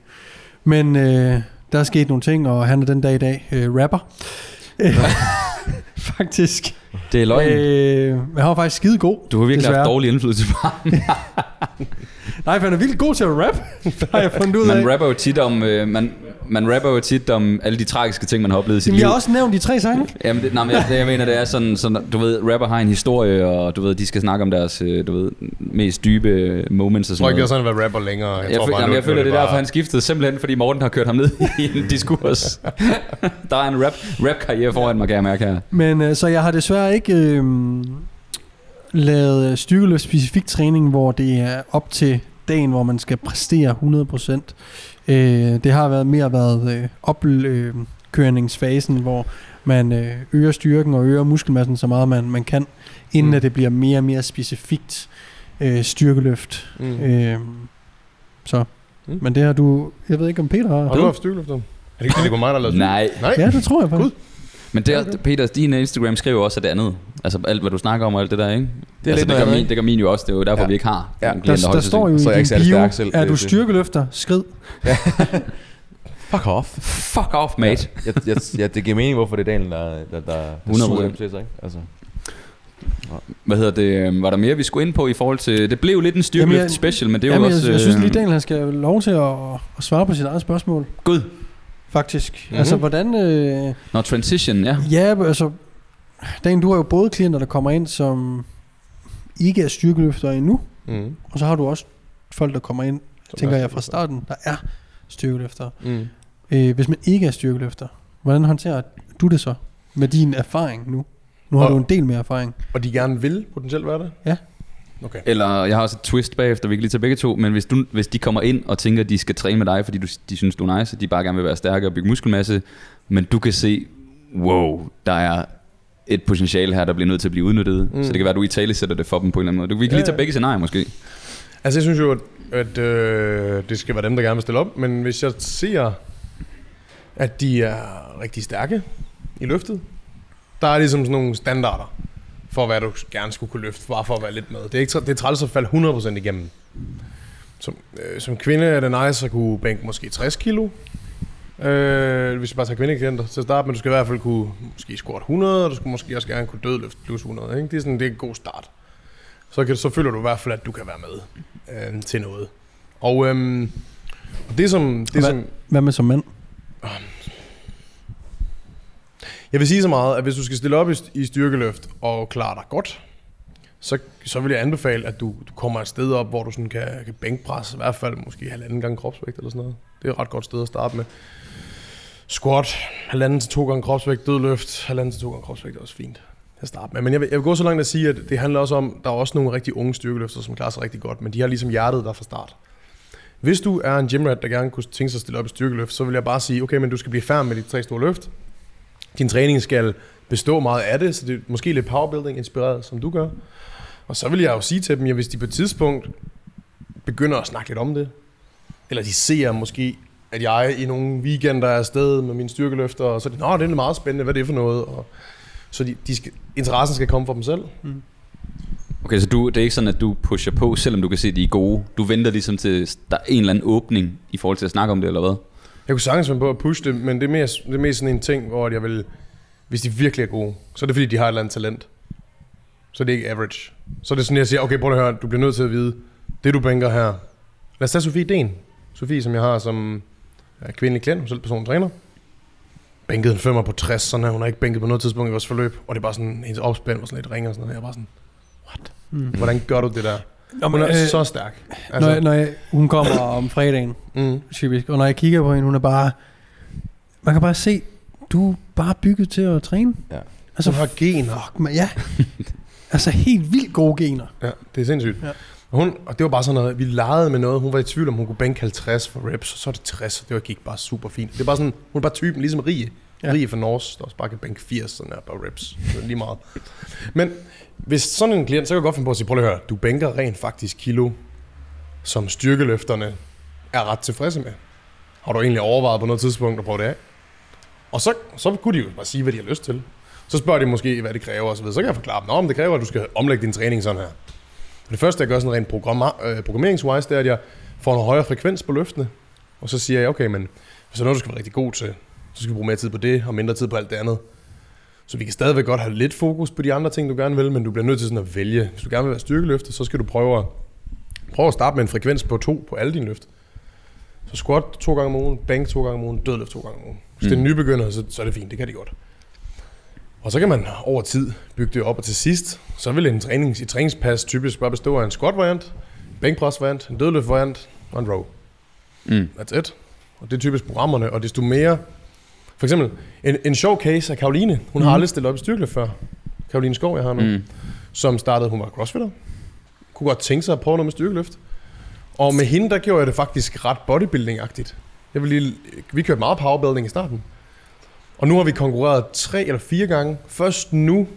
men øh, der er sket nogle ting, og han er den dag i dag øh, rapper. Faktisk. Det er løgn. Øh, men han var faktisk skide god. du har virkelig desværre. haft dårlig indflydelse på ham. Nej, for han er virkelig god til at rap, har jeg fundet ud af. Man rapper jo tit om, øh, man, man rapper jo tit om alle de tragiske ting, man har oplevet i sit Jamen, liv. jeg har også nævnt de tre sange. Jamen, det, nej, men jeg, det, jeg mener, det er sådan, sådan, du ved, rapper har en historie, og du ved, de skal snakke om deres, øh, du ved, mest dybe moments og Jeg sådan tror ikke, det er noget. sådan at være rapper længere. Jeg, Jeg, tror jeg, bare, jamen, nu- jeg nu føler, det er bare- derfor, han skiftede, simpelthen fordi Morten har kørt ham ned i en diskurs. der er en rap, rap-karriere foran mig, kan jeg mærke her. Men øh, så jeg har desværre ikke øh, lavet styrkeløft specifik træning, hvor det er op til dagen, hvor man skal præstere 100%. Øh, det har været mere været øh, opkørningsfasen, hvor man øh, øger styrken og øger muskelmassen så meget man, man kan, inden Mm. at det bliver mere og mere specifikt øh, styrkeløft. Mm. Øh, så. Mm. Men det har du, jeg ved ikke om Peter har. Har du haft styrkeløfter? Er det ikke, det kun mig, der Nej. Nej. Ja, det tror jeg faktisk. Gud. Men der, Peter, din Instagram skriver også, at det andet. Altså alt, hvad du snakker om og alt det der, ikke? Det er altså, lidt det, gør min, det gør min jo også. Det er jo derfor, Ja. vi ikke har Ja. Der, der højst står jo er i ikke din bio, stærk selv, er du er styrkeløfter, skrid. Fuck off. Fuck off, mate. jeg, jeg, jeg, det giver mening, hvorfor det er Daniel, der, der, der 100%. suger dem til sig, ikke? Altså. Hvad hedder det? øhm, Var der mere, vi skulle ind på i forhold til... Det blev lidt en styrkeløft special, men det er jo også... jeg, jeg synes lige, øhm, Daniel han skal have lov til at, at svare på sit eget spørgsmål, Gud. Faktisk. Mhm. Mm-hmm. Altså, hvordan... Øh, Nå, transition, ja. ja, altså... Daniel, du har jo både klienter, der kommer ind, som ikke er styrkeløfter endnu, Mm. og så har du også folk, der kommer ind, Som tænker er jeg fra starten, der er styrkeløfter. Mm. Øh, hvis man ikke er styrkeløfter, hvordan håndterer du det så med din erfaring nu? Nu har Og- du en del mere erfaring. Og de gerne vil potentielt være det? Ja. Okay. Eller jeg har også et twist bagefter, vi kan lige tage begge to, men hvis, du, hvis de kommer ind og tænker, at de skal træne med dig, fordi du, de synes, du er nice, og de bare gerne vil være stærkere og bygge muskelmasse, men du kan se, wow, der er et potentiale her, der bliver nødt til at blive udnyttet. Mm. Så det kan være, at du i tale sætter det for dem på en eller anden måde. Du vi kan Ja, lige tage begge scenarier måske. Altså, jeg synes jo, at, at øh, det skal være dem, der gerne vil stille op. Men hvis jeg ser, at de er rigtig stærke i løftet, der er ligesom sådan nogle standarder for, hvad du gerne skulle kunne løfte, bare for at være lidt med. Det er, ikke, det er træls at falde 100% igennem. Som, øh, som kvinde er det nice at kunne bænke måske 60 kilo. Øh, hvis vi bare tager kvindeklienter til at starte med, du skal i hvert fald kunne måske squat 100, og du skal måske også gerne kunne dødløfte plus 100. Ikke? Det, er sådan, det er en god start. Så, kan, så føler du i hvert fald, at du kan være med øh, til noget. Og og det som... Det Hvad- som Hvad med som mand? Jeg vil sige så meget, at hvis du skal stille op i, i styrkeløft og klare dig godt, så, så vil jeg anbefale, at du, du kommer et sted op, hvor du sådan kan, kan bænkpresse, i hvert fald måske halvanden gang kropsvægt eller sådan noget. Det er et ret godt sted at starte med. Squat, halvanden til to gange kropsvægt, dødløft, halvanden til to gange kropsvægt er også fint at starte med. Men jeg vil, jeg vil gå så langt at sige, at det handler også om, der er også nogle rigtig unge styrkeløfter, som klarer sig rigtig godt, men de har ligesom hjertet der fra start. Hvis du er en gymrat, der gerne kunne tænke sig at stille op i styrkeløft, så vil jeg bare sige, okay, men du skal blive færdig med de tre store løft. Din træning skal bestå meget af det, så det er måske lidt powerbuilding inspireret, som du gør. Og så vil jeg jo sige til dem, at hvis de på et tidspunkt begynder at snakke lidt om det, eller de ser måske, at jeg i nogle weekender er afsted med mine styrkeløfter, og så er det, nå, det er meget spændende, hvad det er for noget. Og så de, de skal, interessen skal komme fra dem selv. Mm. Okay, så du, det er ikke sådan, at du pusher på, selvom du kan se, at de er gode. Du venter ligesom til, der er en eller anden åbning i forhold til at snakke om det, eller hvad? Jeg kunne sagtens finde på at pushe det, men det er mere, det er mere sådan en ting, hvor jeg vil, hvis de virkelig er gode, så er det fordi, de har et eller andet talent. Så er det ikke average. Så er det sådan, jeg siger, okay, prøv at høre, du bliver nødt til at vide, det du bænker her. Lad os tage Sofie Den. Sofie, som jeg har som er kvindelig klient, er selv personlig træner. Bænkede en femmer på 60, sådan her. Hun har ikke bænket på noget tidspunkt i vores forløb. Og det er bare sådan, hendes opspænd var sådan lidt ring og sådan noget. Jeg er bare sådan, Mm. hvordan gør du det der? Nå, Hun er øh, så stærk. Når, jeg, når jeg, hun kommer om fredagen, mm. typisk, og når jeg kigger på hende, hun er bare... Man kan bare se, du er bare bygget til at træne. Ja. Altså, Hun har gener. fuck, man, ja. altså helt vildt gode gener. Ja, det er sindssygt. Ja. Og, hun, og det var bare sådan noget, vi legede med noget. Hun var i tvivl om, hun kunne bænke 50 for reps, og så er det 60. Det var, gik bare super fint. Det er bare sådan, hun er bare typen, ligesom Rie. Ja. Ja. Rie fra Norse, der også bare kan bænke 80 sådan her på reps. Det er lige meget. Men hvis sådan en klient, så kan jeg godt finde på at sige, prøv lige at høre, du bænker rent faktisk kilo, som styrkeløfterne er ret tilfredse med. Har du egentlig overvejet på noget tidspunkt at prøve det af? Og så, så kunne de jo bare sige, hvad de har lyst til. Så spørger de måske, hvad det kræver osv. Så kan jeg forklare dem, om det kræver, at du skal omlægge din træning sådan her. Det første, jeg gør sådan rent program, øh, programmeringswise, det er, at jeg får en højere frekvens på løftene. Og så siger jeg, okay, men hvis der er noget, du skal være rigtig god til, så skal vi bruge mere tid på det, og mindre tid på alt det andet. Så vi kan stadigvæk godt have lidt fokus på de andre ting, du gerne vil, men du bliver nødt til sådan at vælge. Hvis du gerne vil være styrkeløfter, så skal du prøve at, prøve at starte med en frekvens på to på alle dine løft. Så squat to gange om ugen, bænk to gange om ugen, dødløft to gange om ugen. Hvis mm. det er en nybegynder, så, så er det fint, det kan de godt. Og så kan man over tid bygge det op, og til sidst, så vil en trænings, et træningspas typisk bare bestå af en squat-variant, en bænkpres-variant, en dødløft-variant og en row. Mm. That's it. Og det er typisk programmerne, og desto mere... For eksempel, en, en sjov case af Karoline. Hun mm. har aldrig stillet op i styrkeløft før. Karoline Skov, jeg har nu. Mm. Som startede, hun var crossfitter. Kunne godt tænke sig at prøve noget med styrkeløft. Og med hende, der gjorde jeg det faktisk ret bodybuilding-agtigt. Jeg vil lige, vi kørte meget powerbuilding i starten. Og nu har vi konkurreret tre eller fire gange. Først nu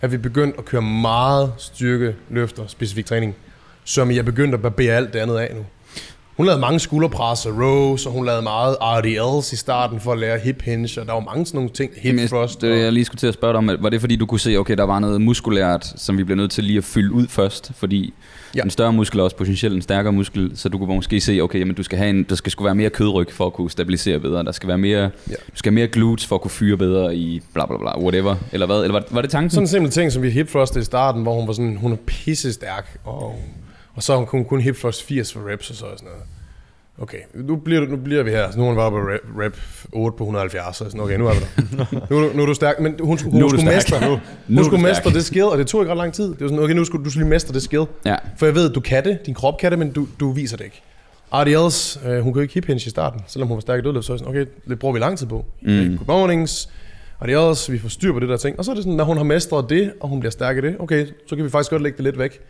er vi begyndt at køre meget styrke, løfter, specifik træning. Som jeg er begyndt at barbere alt det andet af nu. Hun lavede mange skulderpres og rows, og hun lavede meget RDLs i starten for at lære hip hinge, og der var mange sådan nogle ting. Hip Jamen, thrust. det, og, jeg lige skulle til at spørge dig om. Var det fordi, du kunne se, okay, der var noget muskulært, som vi bliver nødt til lige at fylde ud først? Fordi Ja. en større muskel er også potentielt en stærkere muskel, så du kunne måske se, okay, jamen, du skal have en, der skal sgu være mere kødryg for at kunne stabilisere bedre. Der skal være mere, Ja. du skal have mere glutes for at kunne fyre bedre i bla bla bla, whatever. Eller hvad? Eller var, var det tanken? Sådan en simpel ting, som vi hip thrust i starten, hvor hun var sådan, hun er pisse stærk, og, og så hun kun hip thrust 80 for reps og så sådan noget. Okay, nu bliver, nu bliver vi her. Så nu har hun var på rep, rep 8 på 170, så sådan, okay, nu er vi der. nu, er du- nu er du stærk, men hun, skulle- hun, Nu er du skulle stærk. mestre, Nu- hun nu er du skulle mestre det skill, og det tog ikke ret lang tid. Det var sådan, okay, nu skulle du skulle lige mestre det skill. Ja. For jeg ved, du kan det, din krop kan det, men du, du viser det ikke. RDLs, øh, hun kunne ikke hip hinge i starten, selvom hun var stærk i dødløft, så er sådan, okay, det bruger vi lang tid på. Mm. Good mornings, RDLs, vi får styr på det der ting. Og så er det sådan, når hun har mestret det, og hun bliver stærk i det, okay, så kan vi faktisk godt lægge det lidt væk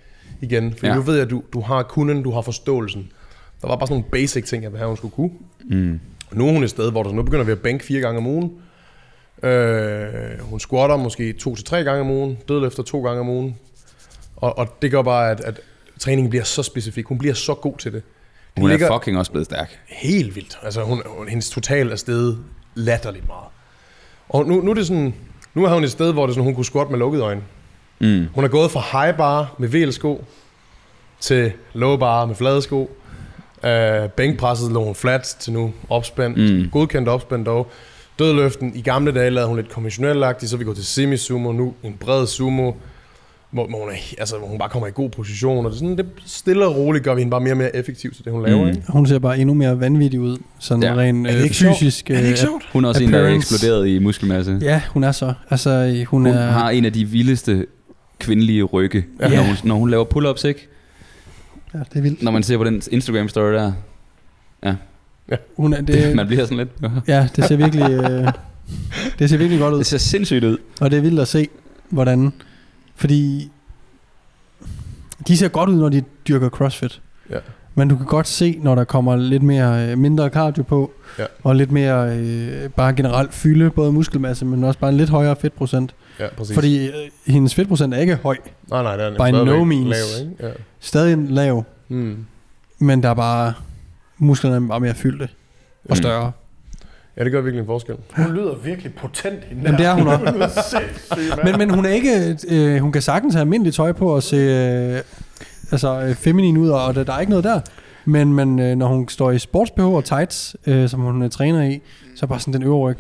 igen. For ja. Nu ved jeg, at du, du har kunden, du har forståelsen. Der var bare sådan nogle basic ting, jeg ville have, hun skulle kunne. Mm. Og nu er hun et sted, hvor der nu begynder vi at bænke fire gange om ugen. Øh, hun squatter måske to til tre gange om ugen, dødløfter to gange om ugen. Og, og det gør bare, at, at træningen bliver så specifik. Hun bliver så god til det. det Hun ligger er fucking også blevet stærk. helt vildt. Altså, hun, hendes total er steget latterligt meget. Og nu, nu er det sådan, nu er hun et sted, hvor det sådan, hun kunne squat med lukkede øjne. Mm. Hun er gået fra high bar med VL-sko til low bar med flade sko. Uh, bænkpresset lå hun flat til nu opspændt. Mm. Godkendt opspændt dog. Dødløften, i gamle dage lavede hun lidt konventionelt så vi går til semi-sumo, nu en bred sumo, hvor, hvor, hun, er, altså, hvor hun bare kommer i god position, og det, er sådan, det stille og roligt gør vi hende bare mere og mere effektiv til det, hun laver. Mm. Ikke? Hun ser bare endnu mere vanvittig ud, sådan Ja. rent Er det øh, fysisk. Er det øh, ikke sjovt? Hun er også en, der er Appearance. eksploderet i muskelmasse. Ja, hun er så. Altså, hun, Hun er... har en af de vildeste kvindelige rygge, Ja. ja. når, hun, når hun laver pull-ups, ikke? Ja, det er vildt. Når man ser på den Instagram-story der. Hun er, Det, det, man bliver sådan lidt... ja, det ser virkelig... Øh, det ser virkelig godt ud. Det ser sindssygt ud. Og det er vildt at se, hvordan... Fordi de ser godt ud, når de dyrker CrossFit. Ja. Men du kan godt se, når der kommer lidt mere øh, mindre cardio på, Ja. og lidt mere øh, bare generelt fylde, både muskelmasse, men også bare en lidt højere fedtprocent. Ja, præcis. Fordi øh, hendes fedtprocent er ikke høj, nej, nej, det er by no means. Lav, ikke? Ja. stadig lav, Mm. men der er bare, musklerne er bare mere fyldte og Mm. større. ja, det gør virkelig en forskel. Hun lyder virkelig potent, hende Jamen, det er hun også. Men, men hun er ikke, øh, hun kan sagtens have almindeligt tøj på og se øh, altså, øh, feminin ud, og der, der er ikke noget der. Men, men øh, når hun står i sports og tights, øh, som hun øh, træner i, så er bare sådan den øvre ryg.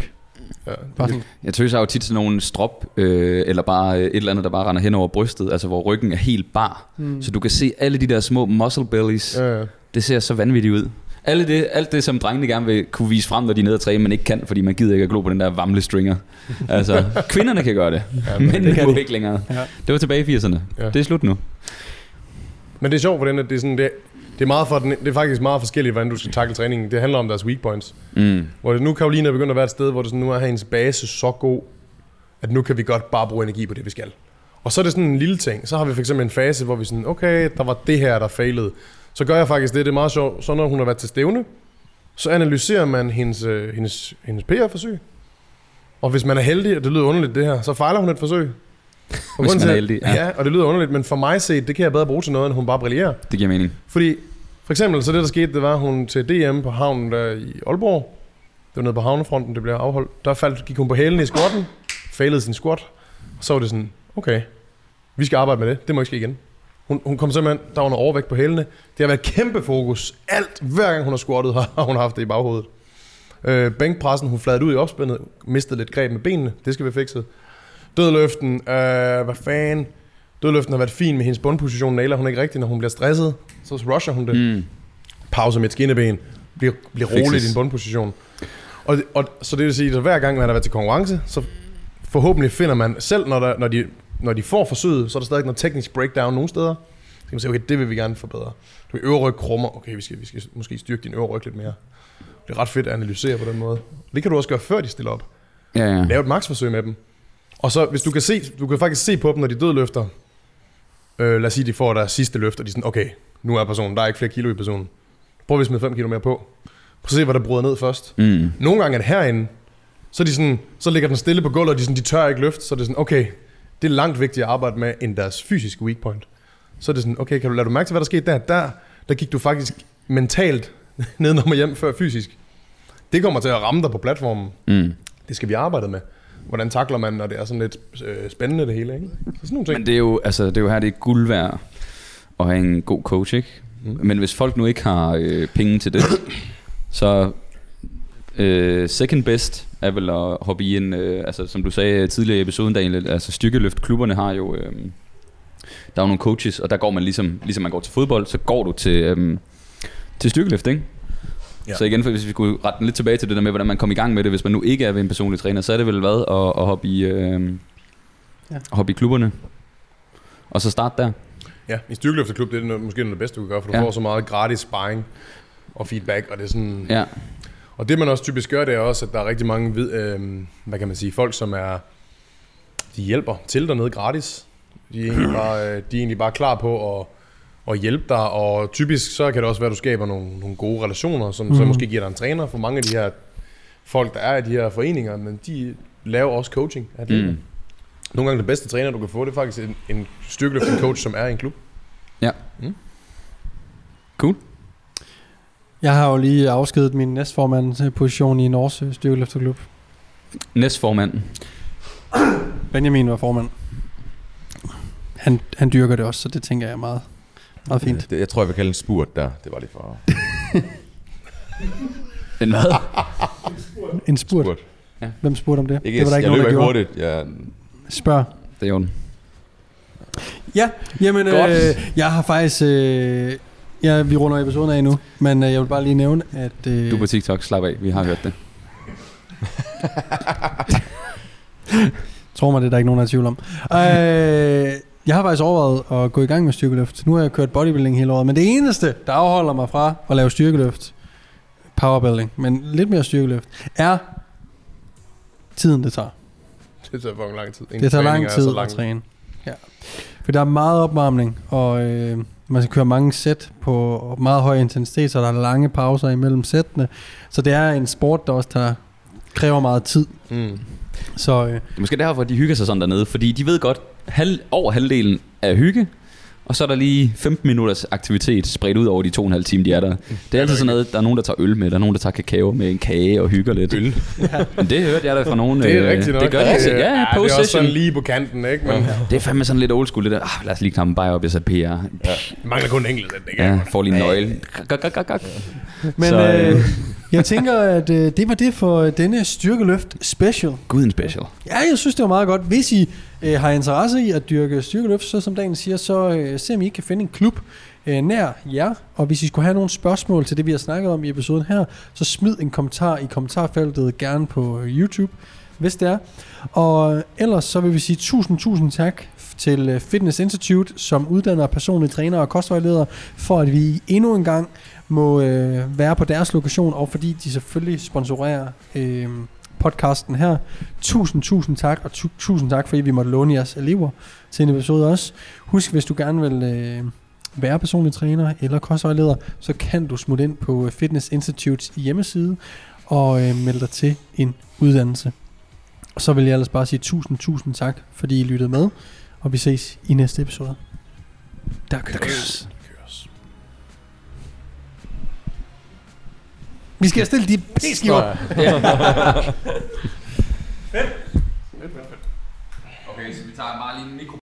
Ja. Bare sådan, Jeg tøser jo tit sådan nogle strop, øh, eller bare øh, et eller andet, der bare render hen over brystet, altså hvor ryggen er helt bar. Mm. Så du kan se alle de der små muscle bellies. Ja, ja. Det ser så vanvittigt ud. Alle det, alt det, som drengene gerne vil kunne vise frem, når de er nede og træne, men ikke kan, fordi man gider ikke at glo på den der vamle stringer. Altså, kvinderne kan gøre det, Ja, men det det kan må de. ikke længere. Ja. Det var tilbage i 80'erne. Ja. Det er slut nu. Men det er sjovt, hvordan at det er sådan, det, det er, meget for, den- det er faktisk meget forskelligt, hvordan du skal takle træningen. Det handler om deres weak points. Mm. Hvor det nu Karoline er begyndt at være et sted, hvor det sådan, nu er hendes base så god, at nu kan vi godt bare bruge energi på det, vi skal. Og så er det sådan en lille ting. Så har vi for eksempel en fase, hvor vi sådan, okay, der var det her, der failede. Så gør jeg faktisk det, det er meget sjovt. Så når hun har været til stævne, så analyserer man hendes, øh, hendes, hendes PR-forsøg. Og hvis man er heldig, og det lyder underligt det her, så fejler hun et forsøg. Og grunden man er heldig, ja. ja. og det lyder underligt, men for mig set, det kan jeg bedre bruge til noget, end hun bare brillerer. Det giver mening. Fordi, for eksempel, så det der skete, det var, at hun til DM på havnen der i Aalborg, det var nede på havnefronten, det blev afholdt, der faldt, gik hun på hælene i squatten, failede sin squat, og så var det sådan, okay, vi skal arbejde med det, det må ikke ske igen. Hun, hun kom simpelthen, der var noget overvægt på hælene. Det har været kæmpe fokus. Alt, hver gang hun har squattet, har hun haft det i baghovedet. Øh, bænkpressen, hun fladede ud i opspændet, mistede lidt greb med benene, det skal vi fikse. Dødløften, øh, hvad fanden, Dødløften har været fin med hendes bundposition, nailer hun ikke rigtigt, når hun bliver stresset, så rusher hun det. Mm. Pause med et skinneben, bliver, bliver Fixes. roligt i din bundposition. Og, og, så det vil sige, at hver gang man har været til konkurrence, så forhåbentlig finder man, selv når, der, når, de, når de får forsøget, så er der stadig noget teknisk breakdown nogle steder. Så kan man sige, okay, det vil vi gerne forbedre. Du vil øvre ryg krummer, okay, vi skal, vi skal måske styrke din øvre ryg lidt mere. Det er ret fedt at analysere på den måde. Det kan du også gøre, før de stiller op. Ja, ja. Lave et maksforsøg med dem. Og så, hvis du kan se, du kan faktisk se på dem, når de dødløfter. Øh, lad os sige, de får deres sidste løft, og de er sådan, okay, nu er personen, der er ikke flere kilo i personen. Prøv at smide 5 kilo mere på. Prøv at se, hvad der bryder ned først. Mm. Nogle gange er det herinde, så, er de sådan, så ligger den stille på gulvet, og de, er sådan, de tør ikke løfte, så er det sådan, okay, det er langt vigtigere at arbejde med, end deres fysiske weak point. Så er det sådan, okay, kan du lade du mærke til, hvad der skete der? Der, der gik du faktisk mentalt ned og hjem før fysisk. Det kommer til at ramme dig på platformen. Mm. Det skal vi arbejde med. Hvordan takler man, når det er sådan lidt øh, spændende det hele, ikke? Så sådan nogle ting. Men det er, jo, altså, det er jo her, det er guld værd at have en god coach, ikke? Mm. Men hvis folk nu ikke har øh, penge til det, så øh, second best er vel at hoppe i en, øh, altså som du sagde tidligere i episoden, Daniel, altså styrkeløftklubberne har jo, øh, der er jo nogle coaches, og der går man ligesom, ligesom man går til fodbold, så går du til, øh, til styrkeløft, ikke? Ja. Så igen, for hvis vi skulle rette den lidt tilbage til det der med, hvordan man kommer i gang med det, hvis man nu ikke er ved en personlig træner, så er det vel hvad at, at hoppe, i, øh, Ja. ja. hoppe i klubberne, og så starte der. Ja, i styrkeløfterklub, det er noget, måske noget af det bedste, du kan gøre, for du Ja. får så meget gratis sparring og feedback, og det er sådan... Ja. Og det man også typisk gør, det er også, at der er rigtig mange, vid, øh, hvad kan man sige, folk, som er, de hjælper til dernede gratis. De er egentlig bare, øh, de er egentlig bare klar på at, at hjælpe dig, og typisk så kan det også være, at du skaber nogle, nogle gode relationer, som mm. så Mhm. måske giver dig en træner for mange af de her folk, der er i de her foreninger, men de laver også coaching af det. Mm. Nogle gange den bedste træner, du kan få, det er faktisk en, en styrkeløfting coach, som er i en klub. Cool. Jeg har jo lige afskedet min næstformands position i Norge Styrkeløfterklub. Næstformand. Benjamin var formand. Han, han dyrker det også, så det tænker jeg meget, meget fint. Det, jeg tror, jeg vil kalde en spurt der. Det var lige for... En hvad? En spurt. Spurt. Hvem spurgte om det? Ikke, det var der ikke jeg nogen, der gjorde. hurtigt. Jeg, Spørg. Det er jo den. Ja, jamen Godt. øh, jeg har faktisk... Øh, ja, vi runder episoden af nu, men øh, jeg vil bare lige nævne, at... Øh, Du er på TikTok, slap af, vi har hørt det. Tror mig, det er der ikke nogen, der er i tvivl om. Øh, jeg har faktisk overvejet at gå i gang med styrkeløft. Nu har jeg kørt bodybuilding hele året, men det eneste, der afholder mig fra at lave styrkeløft, powerbuilding, men lidt mere styrkeløft, er tiden, det tager. Det tager fucking lang tid. Ingen Det tager træning lang tid så at lang. træne. Ja. For der er meget opvarmning, og øh, man skal køre mange sæt på meget høj intensitet, så der er lange pauser imellem sættene. Så det er en sport, der også tager, kræver meget tid. Mm. Så øh, Det måske derfor, de hygger sig sådan dernede, fordi de ved godt, halv, over halvdelen er hygge, og så er der lige 15 minutters aktivitet spredt ud over de to og en halv time, de er der. Det er altid sådan noget, der er nogen, der tager øl med, der er nogen, der tager kakao med en kage og hygger lidt. Øl. Men det hørte jeg da fra nogen. Det er øh, rigtigt nok. Det gør de altså. Ja, det er også sådan lige på kanten, ikke? Men Det er fandme sådan lidt old school, det der. Ah, lad os lige knappe en bajer op, jeg så PR. ja. mangler kun en enkelt, det kan Ja, får lige en nøgle. Men Så, øh, øh, jeg tænker, at øh, det var det for denne styrkeløft special. Gud en special. Ja, jeg synes, det var meget godt. Hvis I øh, har interesse i at dyrke styrkeløft, så som dagen siger, så øh, se om I ikke kan finde en klub øh, nær jer. Og hvis I skulle have nogle spørgsmål til det, vi har snakket om i episoden her, så smid en kommentar i kommentarfeltet gerne på øh, YouTube, hvis det er. Og ellers så vil vi sige tusind, tusind tak til øh, Fitness Institute, som uddanner personlige trænere og kostvejledere, for at vi endnu en gang må øh, være på deres lokation, og fordi de selvfølgelig sponsorerer øh, podcasten her. Tusind, tusind tak, og tu- tusind tak, fordi vi måtte låne jeres elever til en episode også. Husk, hvis du gerne vil øh, være personlig træner eller kostvejleder, så kan du smutte ind på øh, Fitness Institutes hjemmeside og øh, melde dig til en uddannelse. Og så vil jeg ellers bare sige tusind, tusind tak, fordi I lyttede med, og vi ses i næste episode. Der køres. Vi skal stille de p-skiver. Okay, så vi tager bare lige en mikro.